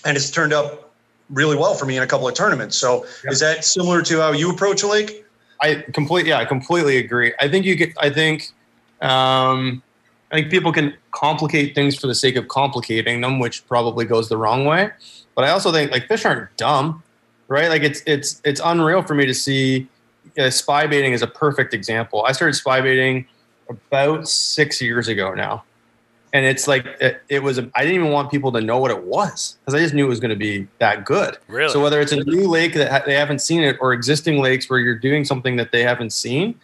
And it's turned up really well for me in a couple of tournaments. So is that similar to how you approach a lake? I completely, yeah, I completely agree. I think you could, I think, um, I think people can complicate things for the sake of complicating them, which probably goes the wrong way. But I also think like fish aren't dumb, right? Like it's it's it's unreal for me to see. Uh, spy baiting is a perfect example. I started spy baiting about six years ago now, and it's like it, it was. A, I didn't even want people to know what it was because I just knew it was going to be that good. Really? So whether it's a new lake that ha- they haven't seen it or existing lakes where you're doing something that they haven't seen,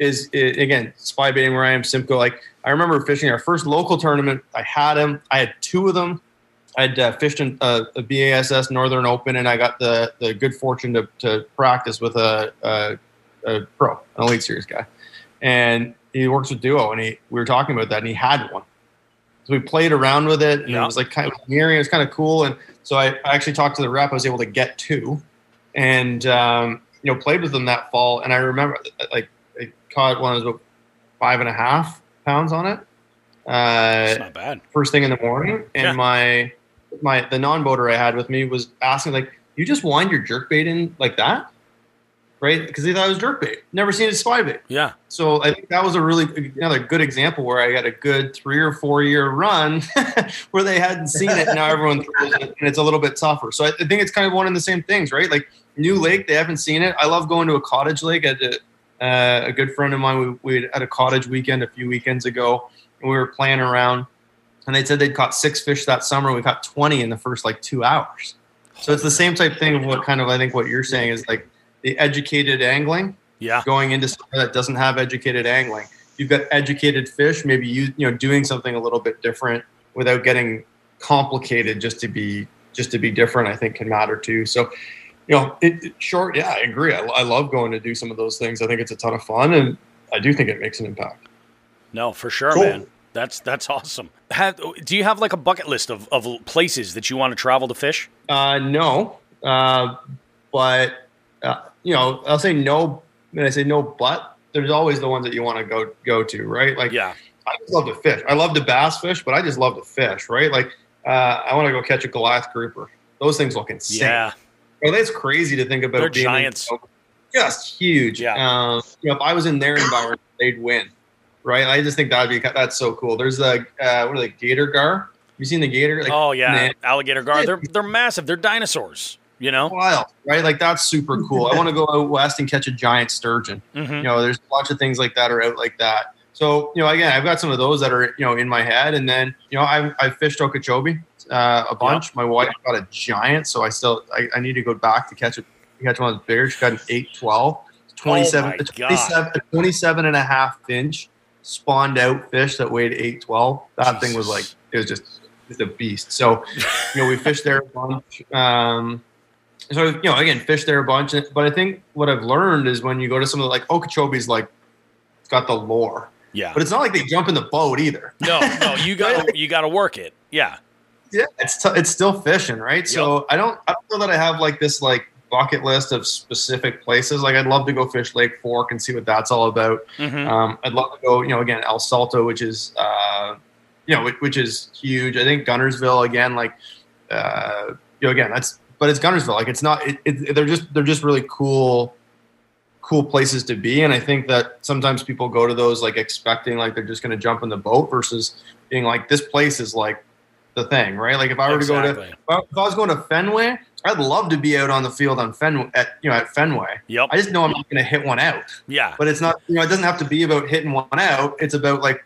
is i again spy baiting where I am Simcoe. Like I remember fishing our first local tournament. I had them. I had two of them. I'd uh, fished in uh, a BASS Northern Open, and I got the the good fortune to, to practice with a, a, a pro, an elite series guy, and he works with Duo, and he we were talking about that, and he had one. So we played around with it, and Yeah. it was like kind of nearing. It was kind of cool, and so I, I actually talked to the rep. I was able to get two, and um, you know played with them that fall. And I remember like I caught one that was about five and a half pounds on it. Uh, not bad. first thing in the morning, and Yeah. my my the non boater I had with me was asking like, "You just wind your jerk bait in like that?" Right? Because they thought it was jerk bait. Never seen it as spy bait. Yeah. So I think that was a really another good example where I got a good three or four year run where they hadn't seen it. And now everyone throws it, and it's a little bit tougher. So I I think it's kind of one of the same things, right? Like new lake, they haven't seen it. I love going to a cottage lake. A, uh, a good friend of mine, we, we had a cottage weekend a few weekends ago, and we were playing around. And they said they'd caught six fish that summer. We caught twenty in the first like two hours. So it's the same type thing of what kind of I think what you're saying is like the educated angling Yeah. going into something that doesn't have educated angling. You've got educated fish, maybe you you know doing something a little bit different without getting complicated just to be just to be different. I think can matter too. So, you know, it, it- short, yeah, I agree. I, I love going to do some of those things. I think it's a ton of fun, and I do think it makes an impact. No, for sure, Cool. man. That's that's awesome. Have, do you have like a bucket list of, of places that you want to travel to fish? Uh, no, uh, but uh, you know, I'll say no. When I say no, but there's always the ones that you want to go go to, right? Like, Yeah. I just love to fish. I love to bass fish, but I just love to fish, right? Like, uh, I want to go catch a Goliath grouper. Those things look insane. Yeah. That's crazy to think about. They're being in- giants. just huge. Yeah. Um, you know, if I was in their environment, they'd win, right? I just think that'd be that's so cool. There's a uh, what are they? Gator gar. Have you seen the gator? Like, oh yeah, man, alligator gar. They're they're massive. They're dinosaurs. You know. wild, right? Like that's super cool. I want to go out west and catch a giant sturgeon. hmm You know, there's a bunch of things like that are out like that. So, you know, again, I've got some of those that are, you know, in my head. And then, you know, I've, I've fished Okeechobee uh, a bunch. My wife got a giant, so I still, I, I need to go back to catch it, catch one that's bigger. She got an 812, 27, Oh 27, 27 and a half inch spawned out fish that weighed 812. That thing was like, it was just, it's a beast. So, you know, we fished there a bunch. Um, so you know, again, fish there a bunch. But I think what I've learned is when you go to some of the like Okeechobee's like it's got the lore, Yeah. but it's not like they jump in the boat either. No, no, you got you got to work it. Yeah. Yeah, it's t- it's still fishing, right? So I don't I don't know that I have like this like bucket list of specific places. Like I'd love to go fish Lake Fork and see what that's all about. hmm Um, I'd love to go, you know, again El Salto, which is uh, you know, which, which is huge. I think Guntersville again, like uh, you know, again that's but it's Guntersville. Like it's not. It, it, they're just they're just really cool cool places to be. And I think that sometimes people go to those like expecting like they're just going to jump in the boat versus being like, this place is like the thing, right? Like if I were Exactly. to go to, if I if I was going to Fenway, I'd love to be out on the field on Fenway at, you know, at Fenway. Yep. I just know I'm not going to hit one out, Yeah. but it's not, you know, it doesn't have to be about hitting one out. It's about like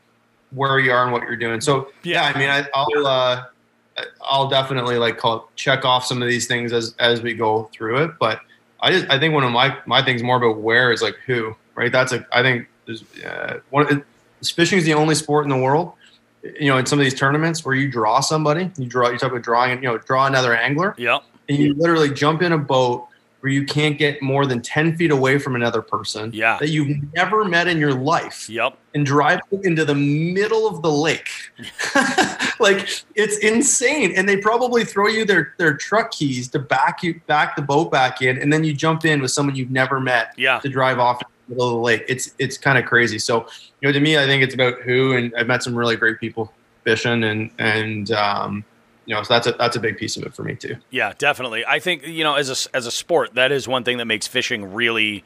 where you are and what you're doing. So yeah, I mean, I, I'll, uh, I'll definitely like call check off some of these things as as we go through it. But I just I think one of my my things more about where is like who right. That's a I think there's uh, one fishing is the only sport in the world. You know, in some of these tournaments where you draw somebody, you draw you talk about drawing, you know, draw another angler, Yep. and you literally jump in a boat where you can't get more than ten feet away from another person Yeah. that you've never met in your life Yep. and drive into the middle of the lake. like it's insane. And they probably throw you their their truck keys to back you back the boat back in, and then you jump in with someone you've never met Yeah. to drive off in the middle of the lake. It's it's kind of crazy. So you know, to me, I think it's about who, and I've met some really great people fishing, and and um, you know, so that's a that's a big piece of it for me too. Yeah, definitely. I think you know, as a as a sport, that is one thing that makes fishing really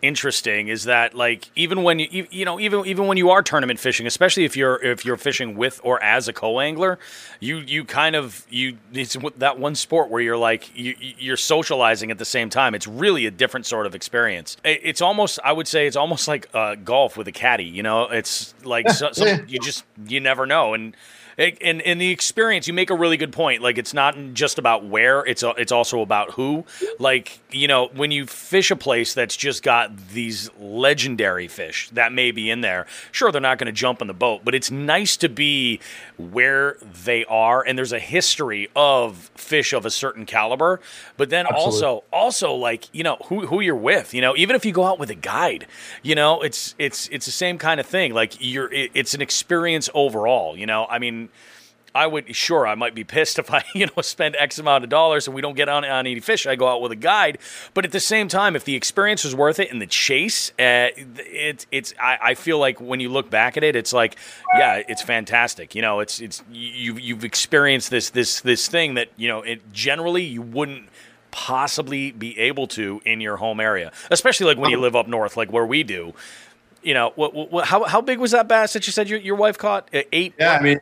interesting. Is that like even when you you- know even even when you are tournament fishing, especially if you're if you're fishing with or as a co angler, you you kind of you it's that one sport where you're like you you're socializing at the same time. It's really a different sort of experience. It's almost I would say it's almost like uh, golf with a caddy. You know, it's like so, Yeah. you just you never know and. And in the experience, you make a really good point. Like it's not just about where; it's a, it's also about who. Like you know, when you fish a place that's just got these legendary fish that may be in there, sure they're not going to jump in the boat, but it's nice to be where they are, and there's a history of fish of a certain caliber. But then Absolutely. also, also like you know who who you're with. You know, even if you go out with a guide, you know, it's it's it's the same kind of thing. Like you're, it, it's an experience overall. You know, I mean. I would sure I might be pissed if I you know spend X amount of dollars and we don't get on on any fish. I go out with a guide, but at the same time, if the experience is worth it and the chase, uh, it's it's I, I feel like when you look back at it, it's like yeah, it's fantastic. You know, it's it's you you've experienced this this this thing that you know it generally you wouldn't possibly be able to in your home area, especially like when you live up north, like where we do. You know, what, what, how how big was that bass that you said your, your wife caught? Eight. Yeah, I mean,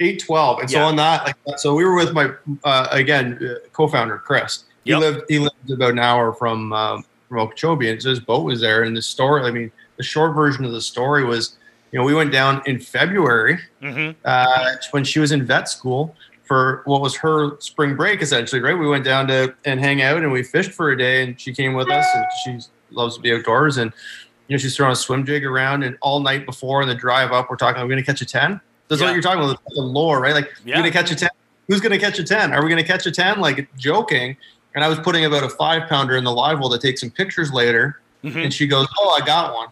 eight twelve, and so on that, like, so we were with my uh, again uh, co-founder Chris. He Yep. lived he lived about an hour from um, from Okeechobee, and so his boat was there. And the story, I mean, the short version of the story was, you know, we went down in February Mm-hmm. uh, when she was in vet school for what was her spring break, essentially. Right, we went down to and hang out, and we fished for a day, and she came with us, and she loves to be outdoors, and you know, she's throwing a swim jig around, and all night before on the drive up, we're talking, are we going to catch a 10? That's Yeah. what you're talking about, the lore, right? Like, Yeah. we're going to catch a 10. Who's going to catch a 10? Are we going to catch a 10? Like, joking. And I was putting about a five pounder in the live well to take some pictures later. Mm-hmm. And she goes, Oh, I got one.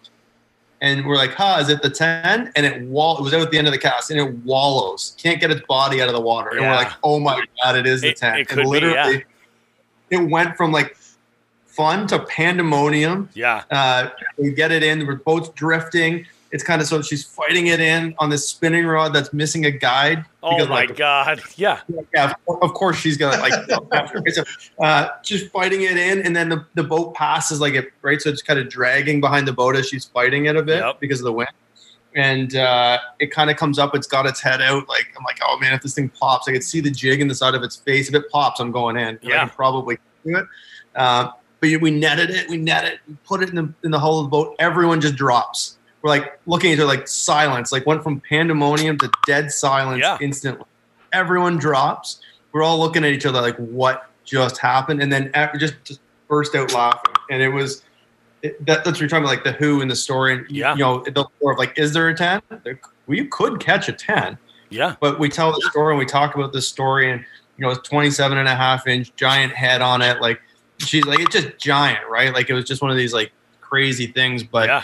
And we're like, huh, is it the 10? And it wall it was out at the end of the cast and it wallows. Can't get its body out of the water. And we're like, oh my God, it is the It- 10. it could and be, literally it went from like fun to pandemonium. Yeah. Uh, we get it in. We're both drifting. It's kind of so she's fighting it in on this spinning rod that's missing a guide. Oh because, my like, God. Yeah. Yeah, of- course she's gonna like after. So, uh, just fighting it in, and then the, the boat passes like it right, so it's kind of dragging behind the boat as she's fighting it a bit Yep. because of the wind. And uh, it kind of comes up. It's got its head out. Like I'm like, oh man, if this thing pops, I could see the jig in the side of its face. If it pops, I'm going in. Yeah. can probably do it. Uh, but we netted it. We net it. We put it in the in the hull of the boat. Everyone just drops. We're like looking at each other like silence. Like went from pandemonium to dead silence Yeah. instantly. Everyone drops. We're all looking at each other like, what just happened? And then just just burst out laughing. And it was it, that, that's what you're talking about, like the who in the story. And, you- Yeah. You know, the lore of like, is there a ten? There, well, you could catch a ten Yeah. but we tell the story and we talk about this story and you know it's 27 and a half inch giant head on it like she's like it's just giant right? Like it was just one of these like crazy things but yeah.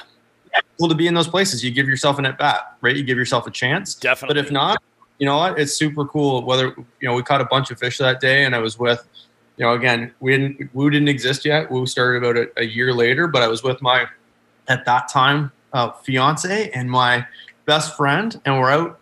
cool to be in those places. You give yourself an at bat right? You give yourself a chance. Definitely. but if not you know what? It's super cool whether you know we caught a bunch of fish that day and i was with you know again we didn't woo didn't exist yet. Woo started about a, a year later but i was with my at that time uh, fiance and my best friend and we're out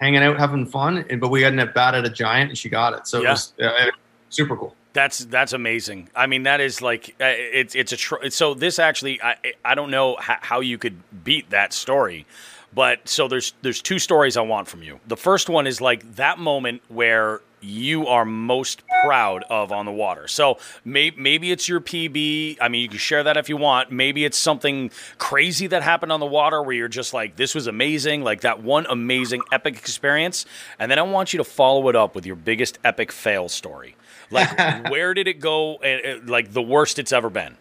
hanging out having fun and, but we got an at bat at a giant and she got it. So Yeah. it was uh, super cool That's that's amazing. I mean, that is like uh, it's it's a tr- so this actually I I don't know how you could beat that story, but so there's there's two stories I want from you. The first one is like that moment where you are most proud of on the water. So may, maybe it's your PB. I mean, you can share that if you want. Maybe it's something crazy that happened on the water where you're just like, this was amazing, like that one amazing epic experience. And then I want you to follow it up with your biggest epic fail story. Like, where did it go? uh, Like the worst it's ever been.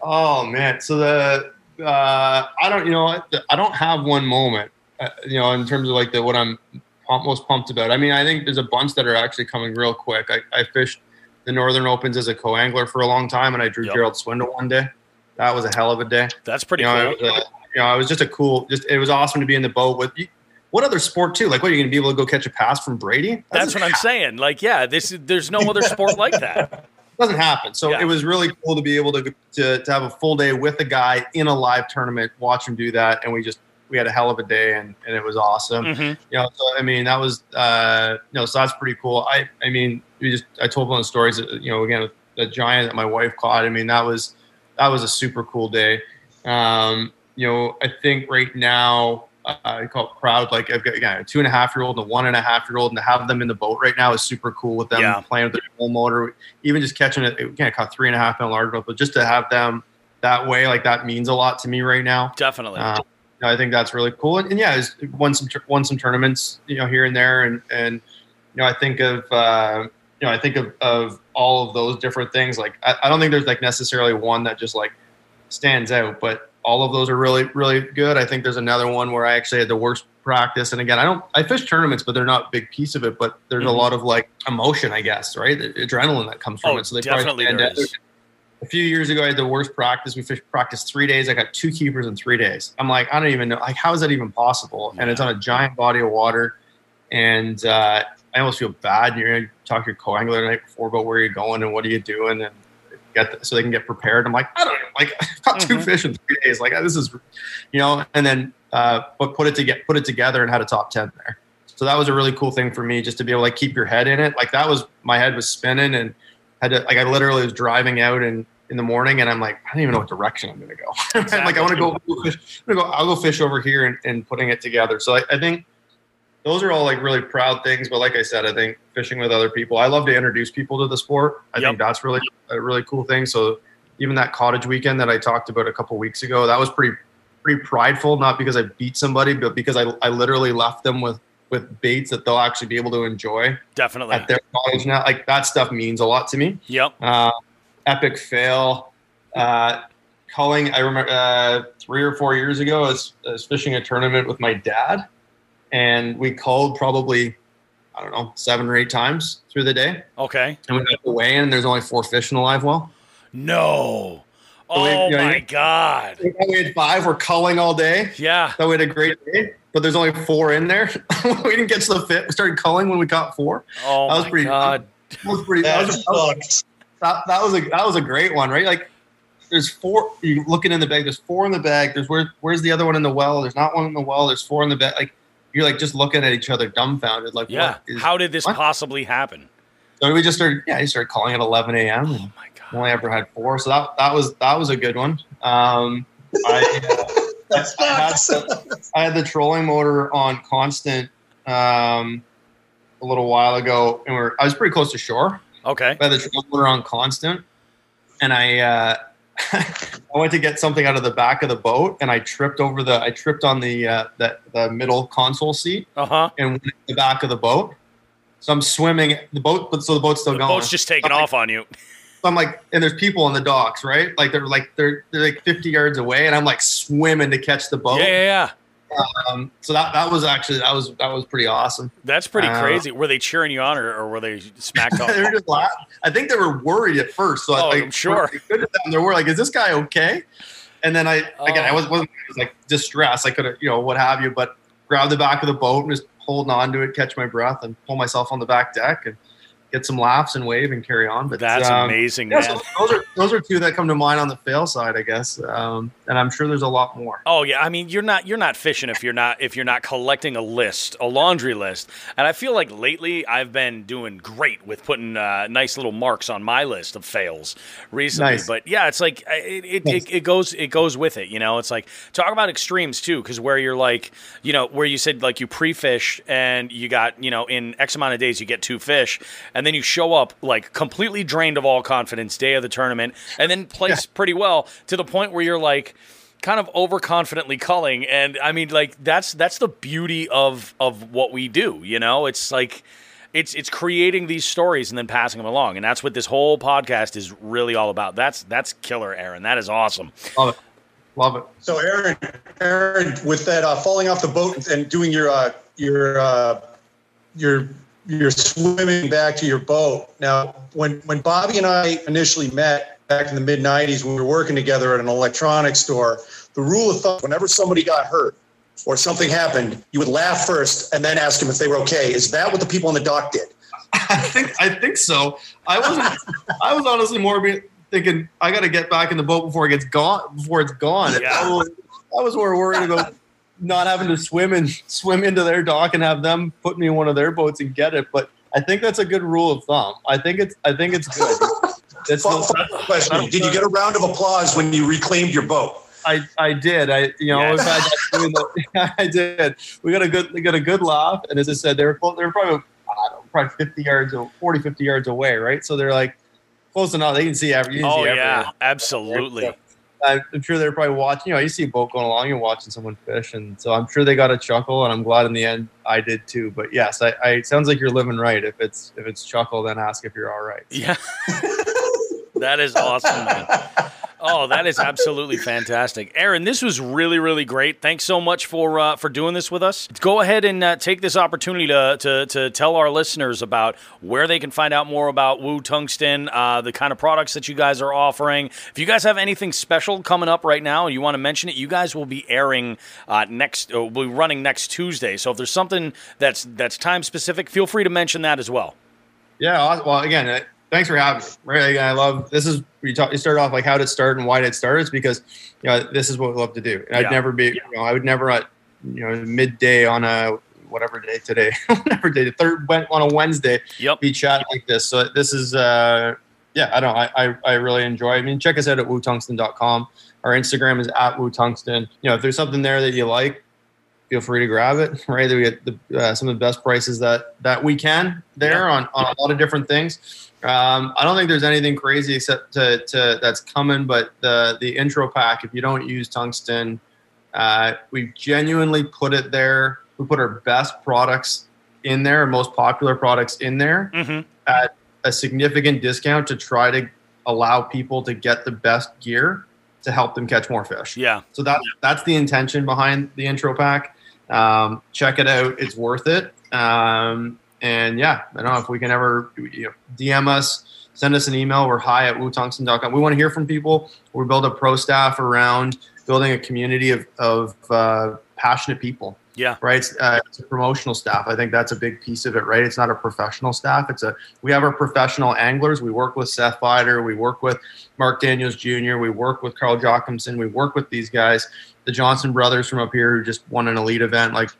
Oh man, so the uh, I don't you know I don't have one moment uh, you know in terms of like the what I'm pump, most pumped about. I mean I think there's a bunch that are actually coming real quick. I, I fished the Northern Opens as a co-angler for a long time, and I drew Yep. Gerald Swindle one day. That was a hell of a day. That's pretty you know, cool. it was, uh, you know, it was just a cool. Just it was awesome to be in the boat with. What other sport too? Like, what are you going to be able to go catch a pass from Brady? That's what I'm saying. Like, yeah, this is, there's no other sport like that. doesn't happen. So Yeah. it was really cool to be able to, to to have a full day with a guy in a live tournament, watch him do that, and we just we had a hell of a day, and, and it was awesome. Mhm. You know, so I mean that was uh, you know, so that's pretty cool. I I mean, we just I told one of the stories. that, You know, again, the giant that my wife caught. I mean, that was that was a super cool day. Um, you know, I think right now. Uh, I call it proud. Like I've got again, a two and a half year old and a one and a half year old, and to have them in the boat right now is super cool with them Yeah. playing with their full motor even just catching it, again, I caught three and a half pound largemouth, but just to have them that way, like that means a lot to me right now. Definitely. Uh, I think that's really cool. And, and yeah, it's won some won some tournaments, you know, here and there, and and you know, I think of uh, you know, I think of, of all of those different things. Like, I, I don't think there's like necessarily one that just like stands out, but all of those are really really good. I think there's another one where I actually had the worst practice, and again, I don't I fish tournaments, but they're not a big piece of it. But there's Mhm. a lot of like emotion, I guess, right? The adrenaline that comes from Oh, it. So they definitely there is. A few years ago, I had the worst practice. We fished practice three days. I got two keepers in three days. I'm like, I don't even know. Like, how is that even possible? And it's on a giant body of water. And uh, I almost feel bad. You're going to talk to your co-angler the night before about where you're going and what are you doing, and get the, so they can get prepared. I'm like, I don't know. Like, I've got two Mhm. fish in three days. Like, this is, you know. And then, uh, but put it to get put it together and had a top ten there. So that was a really cool thing for me, just to be able to like keep your head in it. Like that was my head was spinning and had to like I literally was driving out and in the morning and I'm like I don't even know what direction I'm gonna go. I'm like I want to go go fish. I'm gonna go. I'll go fish over here and, and putting it together. So I, I think those are all like really proud things. But like I said, I think fishing with other people. I love to introduce people to the sport. I Yep. think that's really a really cool thing. So even that cottage weekend that I talked about a couple weeks ago, that was pretty pretty prideful. Not because I beat somebody, but because I I literally left them with with baits that they'll actually be able to enjoy Definitely. at their college now. Like that stuff means a lot to me. Yep. Uh, epic fail. Uh, culling. I remember uh, three or four years ago, I was, I was fishing a tournament with my dad, and we culled probably I don't know seven or eight times through the day. Okay. And we got to weigh in, and there's only four fish in the live well. No. So we- Oh you know, my you- God. We had five. We're culling all day. Yeah. So we had a great day, but there's only four in there. we didn't get to the fit. We started culling when we caught four. Oh That was my pretty- God. That was pretty. That That was, that sucks. that, that was a that was a great one, right? Like there's four you're looking in the bag, there's four in the bag, there's where where's the other one in the well? There's not one in the well, there's four in the bag. Like you're like just looking at each other dumbfounded, like Yeah. what is How did this what? possibly happen? so we just started yeah, he started calling at eleven AM and Oh my God. only ever had four. So that that was that was a good one. Um I, That I had sucks. I had the trolling motor on constant um a little while ago and we're I was pretty close to shore. Okay. I had the trolling motor on constant, and I uh, I went to get something out of the back of the boat, and I tripped over the I tripped on the uh, the, the middle console seat Uh huh. and went the back of the boat. So I'm swimming the boat, but so the boat's still The going. boat's just taking off on you. So I'm like, and there's people on the docks, right? Like they're like they're they're like 50 yards away, and I'm like swimming to catch the boat. Yeah, yeah, yeah. Um, so that that was actually that was that was pretty awesome. That's pretty Uh, crazy. Were they cheering you on, or, or were they smacked off? they were just laughing. I think they were worried at first. So Oh, like, I'm sure. for- good to them, They were like, "Is this guy okay?" And then I again, I Oh. was wasn't I was like distressed. I could have, you know, what have you, but grabbed the back of the boat and just holding on to it, catch my breath, and pull myself on the back deck. And get some laughs and wave and carry on. But That's um, amazing, yeah, man. so those are those are two that come to mind on the fail side, I guess. Um, and I'm sure there's a lot more. Oh yeah, I mean you're not you're not fishing if you're not if you're not collecting a list, a laundry list. And I feel like lately I've been doing great with putting uh, nice little marks on my list of fails recently. Nice. But yeah, it's like uh, it it, Nice. it it goes it goes with it. You know, it's like talk about extremes too, because where you're like you know where you said like you pre-fish and you got you know in X amount of days you get two fish, and then you show up like completely drained of all confidence day of the tournament, and then place pretty well to the point where you're like kind of overconfidently culling. And i mean like that's that's the beauty of of what we do you know? It's like it's it's creating these stories and then passing them along. And that's what this whole podcast is really all about. That's that's killer aaron. That is awesome. Love it, love it. So Aaron, Aaron, with that uh, falling off the boat and doing your uh, your uh, your your swimming back to your boat. Now, when when Bobby and I initially met back in the mid '90s, when we were working together at an electronics store, the rule of thumb: whenever somebody got hurt or something happened, you would laugh first and then ask them if they were okay. Is that what the people on the dock did? I think I think so. I wasn't. I was honestly more thinking I got to get back in the boat before it gets gone. Before it's gone. Yeah. I, was, I was more worried about not having to swim and swim into their dock and have them put me in one of their boats and get it. But I think that's a good rule of thumb. I think it's. I think it's good. It's Follow- follow-up question: Did you get a round of applause when you reclaimed your boat? I, I did. I you know Yes. we've had that doing the, I did. We got a good we got a good laugh, and as I said, they were they were probably I don't know, probably fifty yards, 40, 50 yards away, right? So they're like close enough. They can see everything. Oh see yeah everything. absolutely I'm I'm sure they're probably watching. You know, you see a boat going along, you're watching someone fish, and so I'm sure they got a chuckle, and I'm glad in the end I did too. But yes, I, I sounds like you're living right. If it's if it's chuckle, then ask if you're all right. yeah that is awesome man Oh, that is absolutely fantastic, Aaron. This was really, really great. Thanks so much for uh, for doing this with us. Go ahead and uh, take this opportunity to, to to tell our listeners about where they can find out more about Woo Tungsten, uh, the kind of products that you guys are offering. If you guys have anything special coming up right now, and you want to mention it, you guys will be airing uh, next. Uh, will be running next Tuesday. So if there's something that's that's time specific, feel free to mention that as well. Yeah. Well, again, uh, thanks for having me. Right. I love this. Is you talk. You started off like how did it start and why did it start? It's because you know this is what we love to do. And Yeah. I'd never be. You know, I would never at you know midday on a whatever day today, whatever day, the third went on a Wednesday, Yep. be chatting like this. So this is uh yeah, I don't I I, I really enjoy. it. I mean, check us out at wootungsten.com. Our Instagram is at wootungsten. You know, if there's something there that you like, feel free to grab it. Right, we get the, uh, some of the best prices that that we can there on, on a lot of different things. Um, I don't think there's anything crazy except to, to that's coming, but the the intro pack. If you don't use tungsten, uh, we genuinely put it there. We put our best products in there, our most popular products in there hmm at a significant discount to try to allow people to get the best gear to help them catch more fish. Yeah. So that's that's the intention behind the intro pack. Um, check it out; it's worth it. Um, and yeah, I don't know if we can ever you know, DM us, send us an email. We're hi at wootungsten.com. We want to hear from people. We build a pro staff around building a community of of uh, passionate people Yeah. right? It's, uh, it's a promotional staff. I think that's a big piece of it, right? It's not a professional staff. It's a we have our professional anglers. We work with Seth Feider. We work with Mark Daniels Jr. We work with Carl Jocumsen. We work with these guys, the Johnson brothers from up here who just won an elite event. Like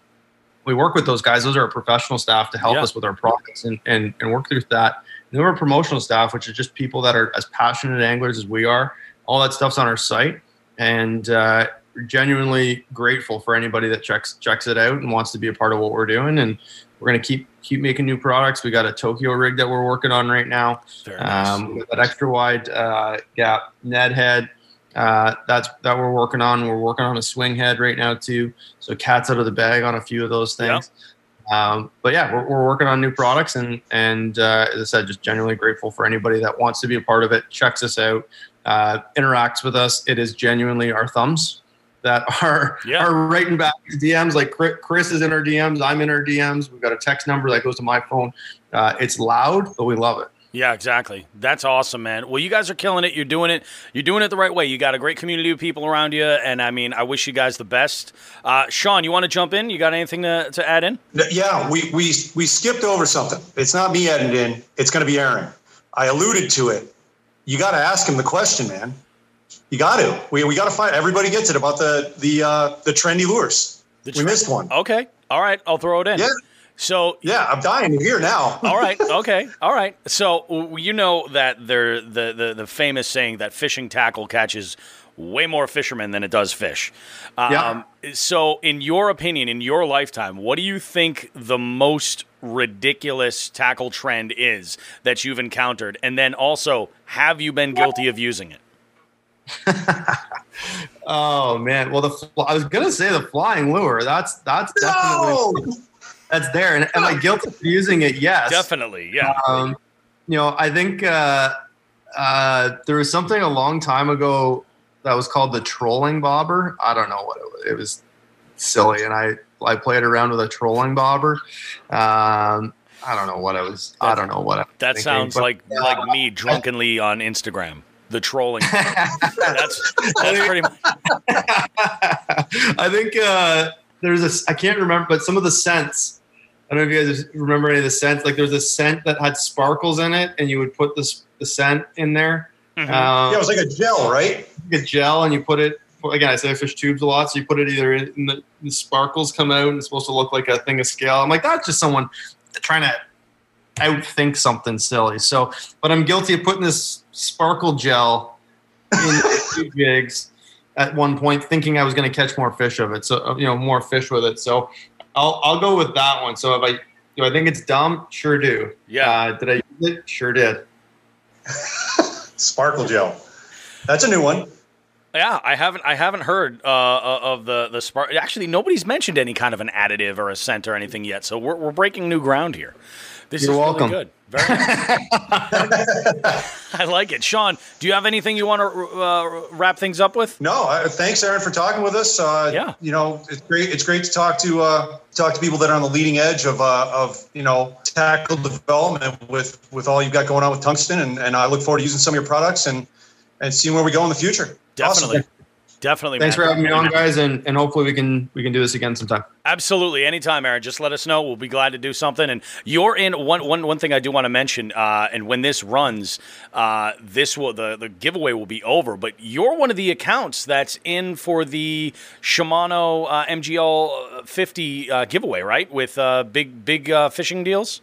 we work with those guys. Those are our professional staff to help Yeah. us with our products and, and and work through that. And then we're promotional staff, which is just people that are as passionate anglers as we are. All that stuff's on our site, and uh, genuinely grateful for anybody that checks checks it out and wants to be a part of what we're doing. And we're gonna keep keep making new products. We got a Tokyo rig that we're working on right now. Very nice. Um, that extra wide uh, gap Ned head. Uh, that's that we're working on. We're working on a swing head right now too. So cats out of the bag on a few of those things. Um, but yeah, we're, we're working on new products and and uh, as I said, just genuinely grateful for anybody that wants to be a part of it, checks us out, uh, interacts with us. It is genuinely our thumbs that are Yeah. are writing back DMs. Like Chris- Chris is in our DMs, I'm in our DMs. We've got a text number that goes to my phone. Uh, it's loud, but we love it. Yeah, exactly. That's awesome, man. Well, you guys are killing it. You're doing it. You're doing it the right way. You got a great community of people around you, and I mean, I wish you guys the best. Uh, Sean, you want to jump in? You got anything to, to add in? Yeah, we, we we skipped over something. It's not me adding in. It's going to be Aaron. I alluded to it. You got to ask him the question, man. You got to. We, we got to find. Everybody gets it about the the uh, the trendy lures. The we missed one. Okay. All right. I'll throw it in. Yeah. So Yeah, I'm dying to hear now. all right, okay, all right. So you know that there the, the the famous saying that fishing tackle catches way more fishermen than it does fish. Um, Yeah. So, in your opinion, in your lifetime, what do you think the most ridiculous tackle trend is that you've encountered? And then also, have you been guilty of using it? Oh man, well the fl- I was gonna say the flying lure. That's that's definitely No. that's there. And am I guilty of using it? Yes, Definitely, yeah. Um, you know, I think uh, uh, there was something a long time ago that was called the trolling bobber. I don't know what it was. It was silly, and I I played around with a trolling bobber. Um, I don't know what I was. I don't know what. I was That thinking, sounds but- like like me drunkenly on Instagram. The trolling. that's that's pretty much. I think uh, there's a. I can't remember, but some of the scents. I don't know if you guys remember any of the scents. Like there's a scent that had sparkles in it, and you would put this the scent in there. Mhm. Um, Yeah, it was like a gel, right? a gel and you put it again i say I fish tubes a lot so you put it either in, in the, the sparkles come out and it's supposed to look like a thing of scale i'm like that's just someone trying to outthink something silly so but i'm guilty of putting this sparkle gel in two jigs at one point thinking i was going to catch more fish of it so you know more fish with it so i'll, I'll go with that one so if i do i think it's dumb sure do Yeah. uh, did i use it sure did Sparkle gel. That's a new one. Yeah, I haven't I haven't heard uh, of the the spark. Actually, nobody's mentioned any kind of an additive or a scent or anything yet. So we're we're breaking new ground here. This You're is welcome. really good. Very nice. I like it. Sean, do you have anything you want to uh, wrap things up with? No, uh, thanks, Aaron, for talking with us. Uh, Yeah. you know, it's great. It's great to talk to uh, talk to people that are on the leading edge of uh, of you know tackle development with with all you've got going on with tungsten, and, and I look forward to using some of your products and and seeing where we go in the future. Definitely. Awesome. Definitely. thanks man. for having me on guys and, and hopefully we can we can do this again sometime Absolutely, anytime, Aaron. Just let us know. We'll be glad to do something. And you're in one one one thing I do want to mention. Uh, and when this runs, uh, this will the the giveaway will be over. But you're one of the accounts that's in for the Shimano uh, MGL 50 uh, giveaway, right? With uh, big big uh, fishing deals.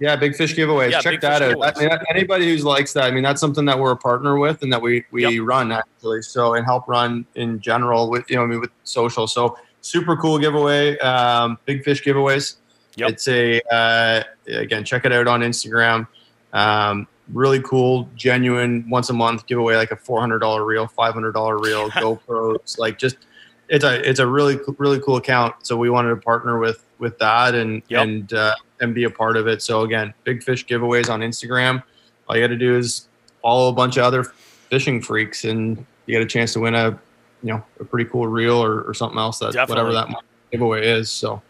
Yeah, big fish giveaways. Yeah, Check that out. I mean, anybody who likes that, I mean, that's something that we're a partner with and that we we Yep. run actually. So and help run in general with you know I mean with social. So super cool giveaway. Um, big fish giveaways. Yep. It's a uh, again check it out on Instagram. Um, really cool, genuine once a month giveaway like a four hundred dollar reel, five hundred dollar reel, GoPros, like just it's a it's a really really cool account. So we wanted to partner with with that and Yep. and uh, and be a part of it. So again, big fish giveaways on Instagram. All you got to do is follow a bunch of other fishing freaks, and you get a chance to win a you know a pretty cool reel or, or something else that Definitely. whatever that giveaway is. So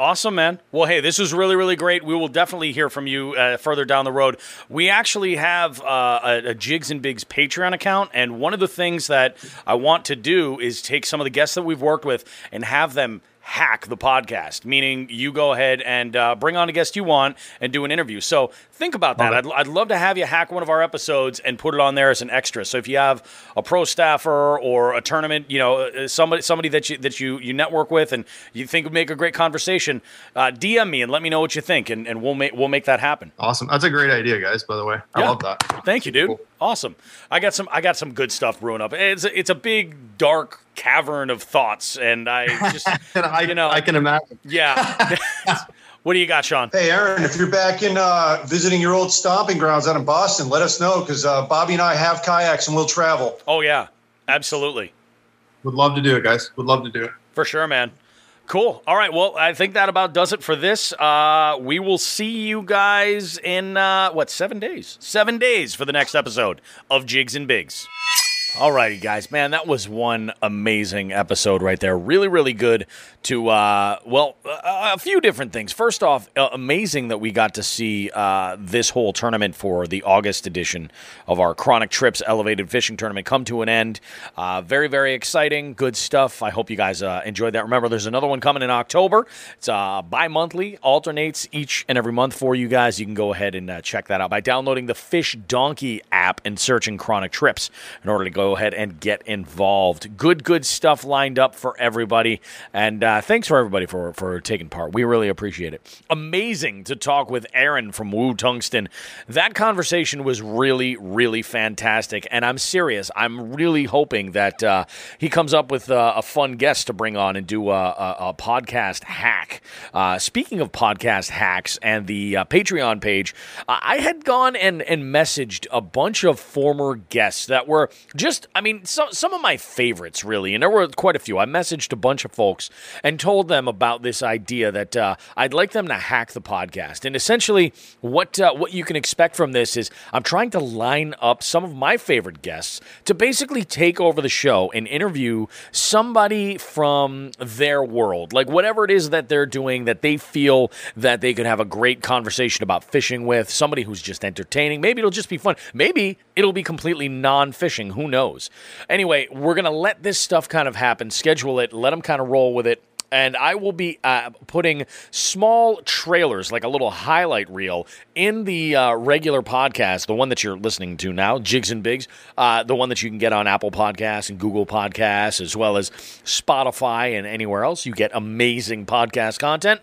Awesome, man. Well, hey, this was really, really great. We will definitely hear from you uh, further down the road. We actually have uh, a, a Jigs and Bigs Patreon account, and one of the things that I want to do is take some of the guests that we've worked with and have them hack the podcast, meaning you go ahead and uh, bring on a guest you want and do an interview. So think about that. I'd, I'd love to have you hack one of our episodes and put it on there as an extra. So if you have a pro staffer or a tournament, you know, uh, somebody somebody that you that you you network with and you think would make a great conversation, uh, DM me and let me know what you think, and, and we'll make we'll make that happen. awesome. That's a great idea, guys. By the way, I Yeah. love that. Thank you, dude. Cool. Awesome. I got some I got some good stuff brewing up. It's a, it's a big dark cavern of thoughts, and I just And I, You know- I can imagine. yeah. what do you got, Sean? Hey, Aaron, if you're back in uh, visiting your old stomping grounds out in Boston, let us know because uh, Bobby and I have kayaks and we'll travel. Oh yeah, absolutely. Would love to do it, guys. Would love to do it. For sure, man. Cool. All right. Well, I think that about does it for this. Uh, we will see you guys in uh, what seven days? Seven days for the next episode of Jigs and Bigs. All righty, guys. Man, that was one amazing episode right there. Really, really good to, uh, well, a, a few different things. First off, uh, amazing that we got to see uh, this whole tournament for the August edition of our Chronic Trips Elevated Fishing Tournament come to an end. Uh, very, very exciting. Good stuff. I hope you guys uh, enjoyed that. Remember, there's another one coming in October. It's uh, bi monthly, alternates each and every month for you guys. You can go ahead and check that out by downloading the Fish Donkey app and searching Chronic Trips in order to go ahead and get involved. Good, good stuff lined up for everybody. And uh, thanks for everybody for, for taking part. We really appreciate it. Amazing to talk with Aaron from Woo Tungsten. That conversation was really, really fantastic. And I'm serious. I'm really hoping that uh, he comes up with uh, a fun guest to bring on and do a, a, a podcast hack. Uh, speaking of podcast hacks and the uh, Patreon page, I had gone and, and messaged a bunch of former guests that were just, I mean, some, some of my favorites, really. And there were quite a few. I messaged a bunch of folks and told them about this idea that uh, I'd like them to hack the podcast. And essentially, what, uh, what you can expect from this is I'm trying to line up some of my favorite guests to basically take over the show and interview somebody from their world, like whatever it is that they're doing that they feel that they could have a great conversation about fishing with, somebody who's just entertaining. Maybe it'll just be fun. Maybe it'll be completely non fishing. Who knows? Anyway, we're going to let this stuff kind of happen, schedule it, let them kind of roll with it and I will be uh, putting small trailers, like a little highlight reel, in the uh, regular podcast, the one that you're listening to now, Jigs and Bigs, uh, the one that you can get on Apple Podcasts and Google Podcasts, as well as Spotify and anywhere else. You get amazing podcast content.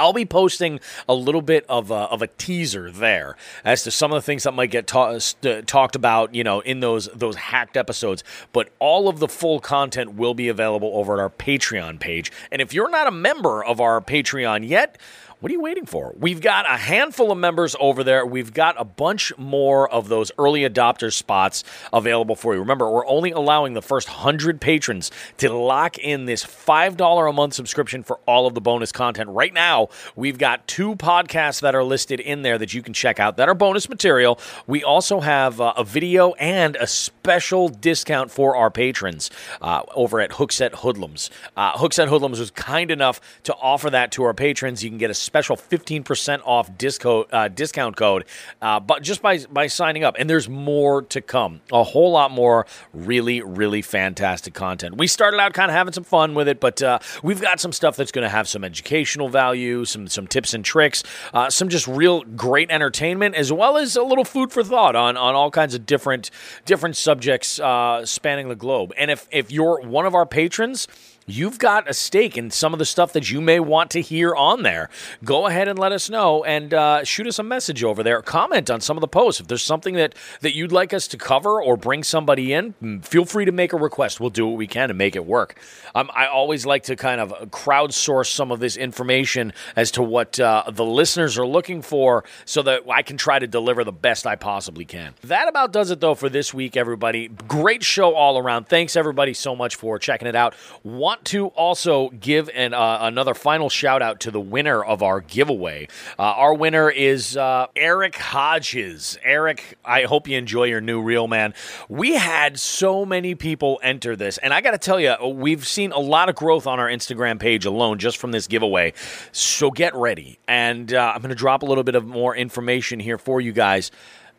I'll be posting a little bit of a, of a teaser there as to some of the things that might get ta- uh, st- uh, talked about, you know, in those those hacked episodes. But all of the full content will be available over at our Patreon page. And if you're not a member of our Patreon yet, what are you waiting for? We've got a handful of members over there. We've got a bunch more of those early adopter spots available for you. Remember, we're only allowing the first 100 patrons to lock in this $5 a month subscription for all of the bonus content. Right now, we've got two podcasts that are listed in there that you can check out that are bonus material. We also have uh, a video and a special discount for our patrons uh, over at Hooks Hookset Hoodlums. Uh, Hookset Hoodlums was kind enough to offer that to our patrons. You can get a special 15% off disco, uh, discount code uh, but just by, by signing up. And there's more to come. A whole lot more really, really fantastic content. We started out kind of having some fun with it, but uh, we've got some stuff that's going to have some educational value, some, some tips and tricks, uh, some just real great entertainment, as well as a little food for thought on, on all kinds of different, different subjects uh, spanning the globe. And if, if you're one of our patrons, you've got a stake in some of the stuff that you may want to hear on there. Go ahead and let us know and uh, shoot us a message over there. Comment on some of the posts. If there's something that, that you'd like us to cover or bring somebody in, mm, feel free to make a request. We'll do what we can to make it work. Um, I always like to kind of crowdsource some of this information as to what uh, the listeners are looking for so that I can try to deliver the best I possibly can. That about does it, though, for this week, everybody. Great show all around. Thanks, everybody, so much for checking it out. Want to also give an, uh, another final shout out to the winner of our giveaway. Uh, our winner is uh, Eric Hodges. Eric, I hope you enjoy your new reel, man. We had so many people enter this, and I got to tell you, we've seen a lot of growth on our Instagram page alone just from this giveaway. So get ready, and uh, I'm going to drop a little bit of more information here for you guys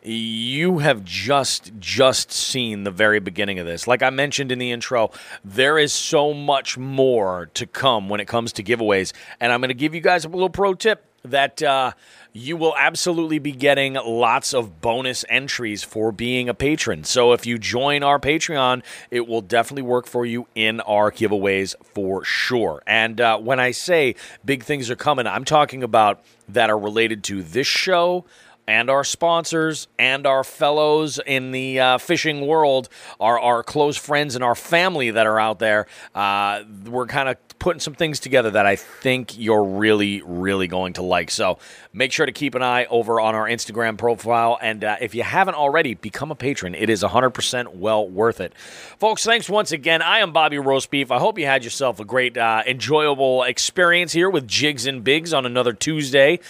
you have just just seen the very beginning of this like i mentioned in the intro there is so much more to come when it comes to giveaways and i'm going to give you guys a little pro tip that uh, you will absolutely be getting lots of bonus entries for being a patron. So if you join our Patreon, it will definitely work for you in our giveaways for sure. And uh, when I say big things are coming, I'm talking about that are related to this show and our sponsors and our fellows in the uh, fishing world, our, our close friends and our family that are out there. Uh, we're kind of putting some things together that I think you're really, really going to like. So make sure to keep an eye over on our Instagram profile. And uh, if you haven't already, become a patron. It is 100% well worth it. Folks, thanks once again. I am Bobby Roast Beef. I hope you had yourself a great, uh, enjoyable experience here with Jigs and Bigs on another Tuesday.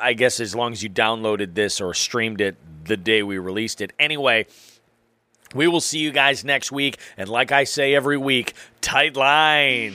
I guess as long as you downloaded this or streamed it the day we released it. Anyway, We will see you guys next week. And like I say every week, tight lines.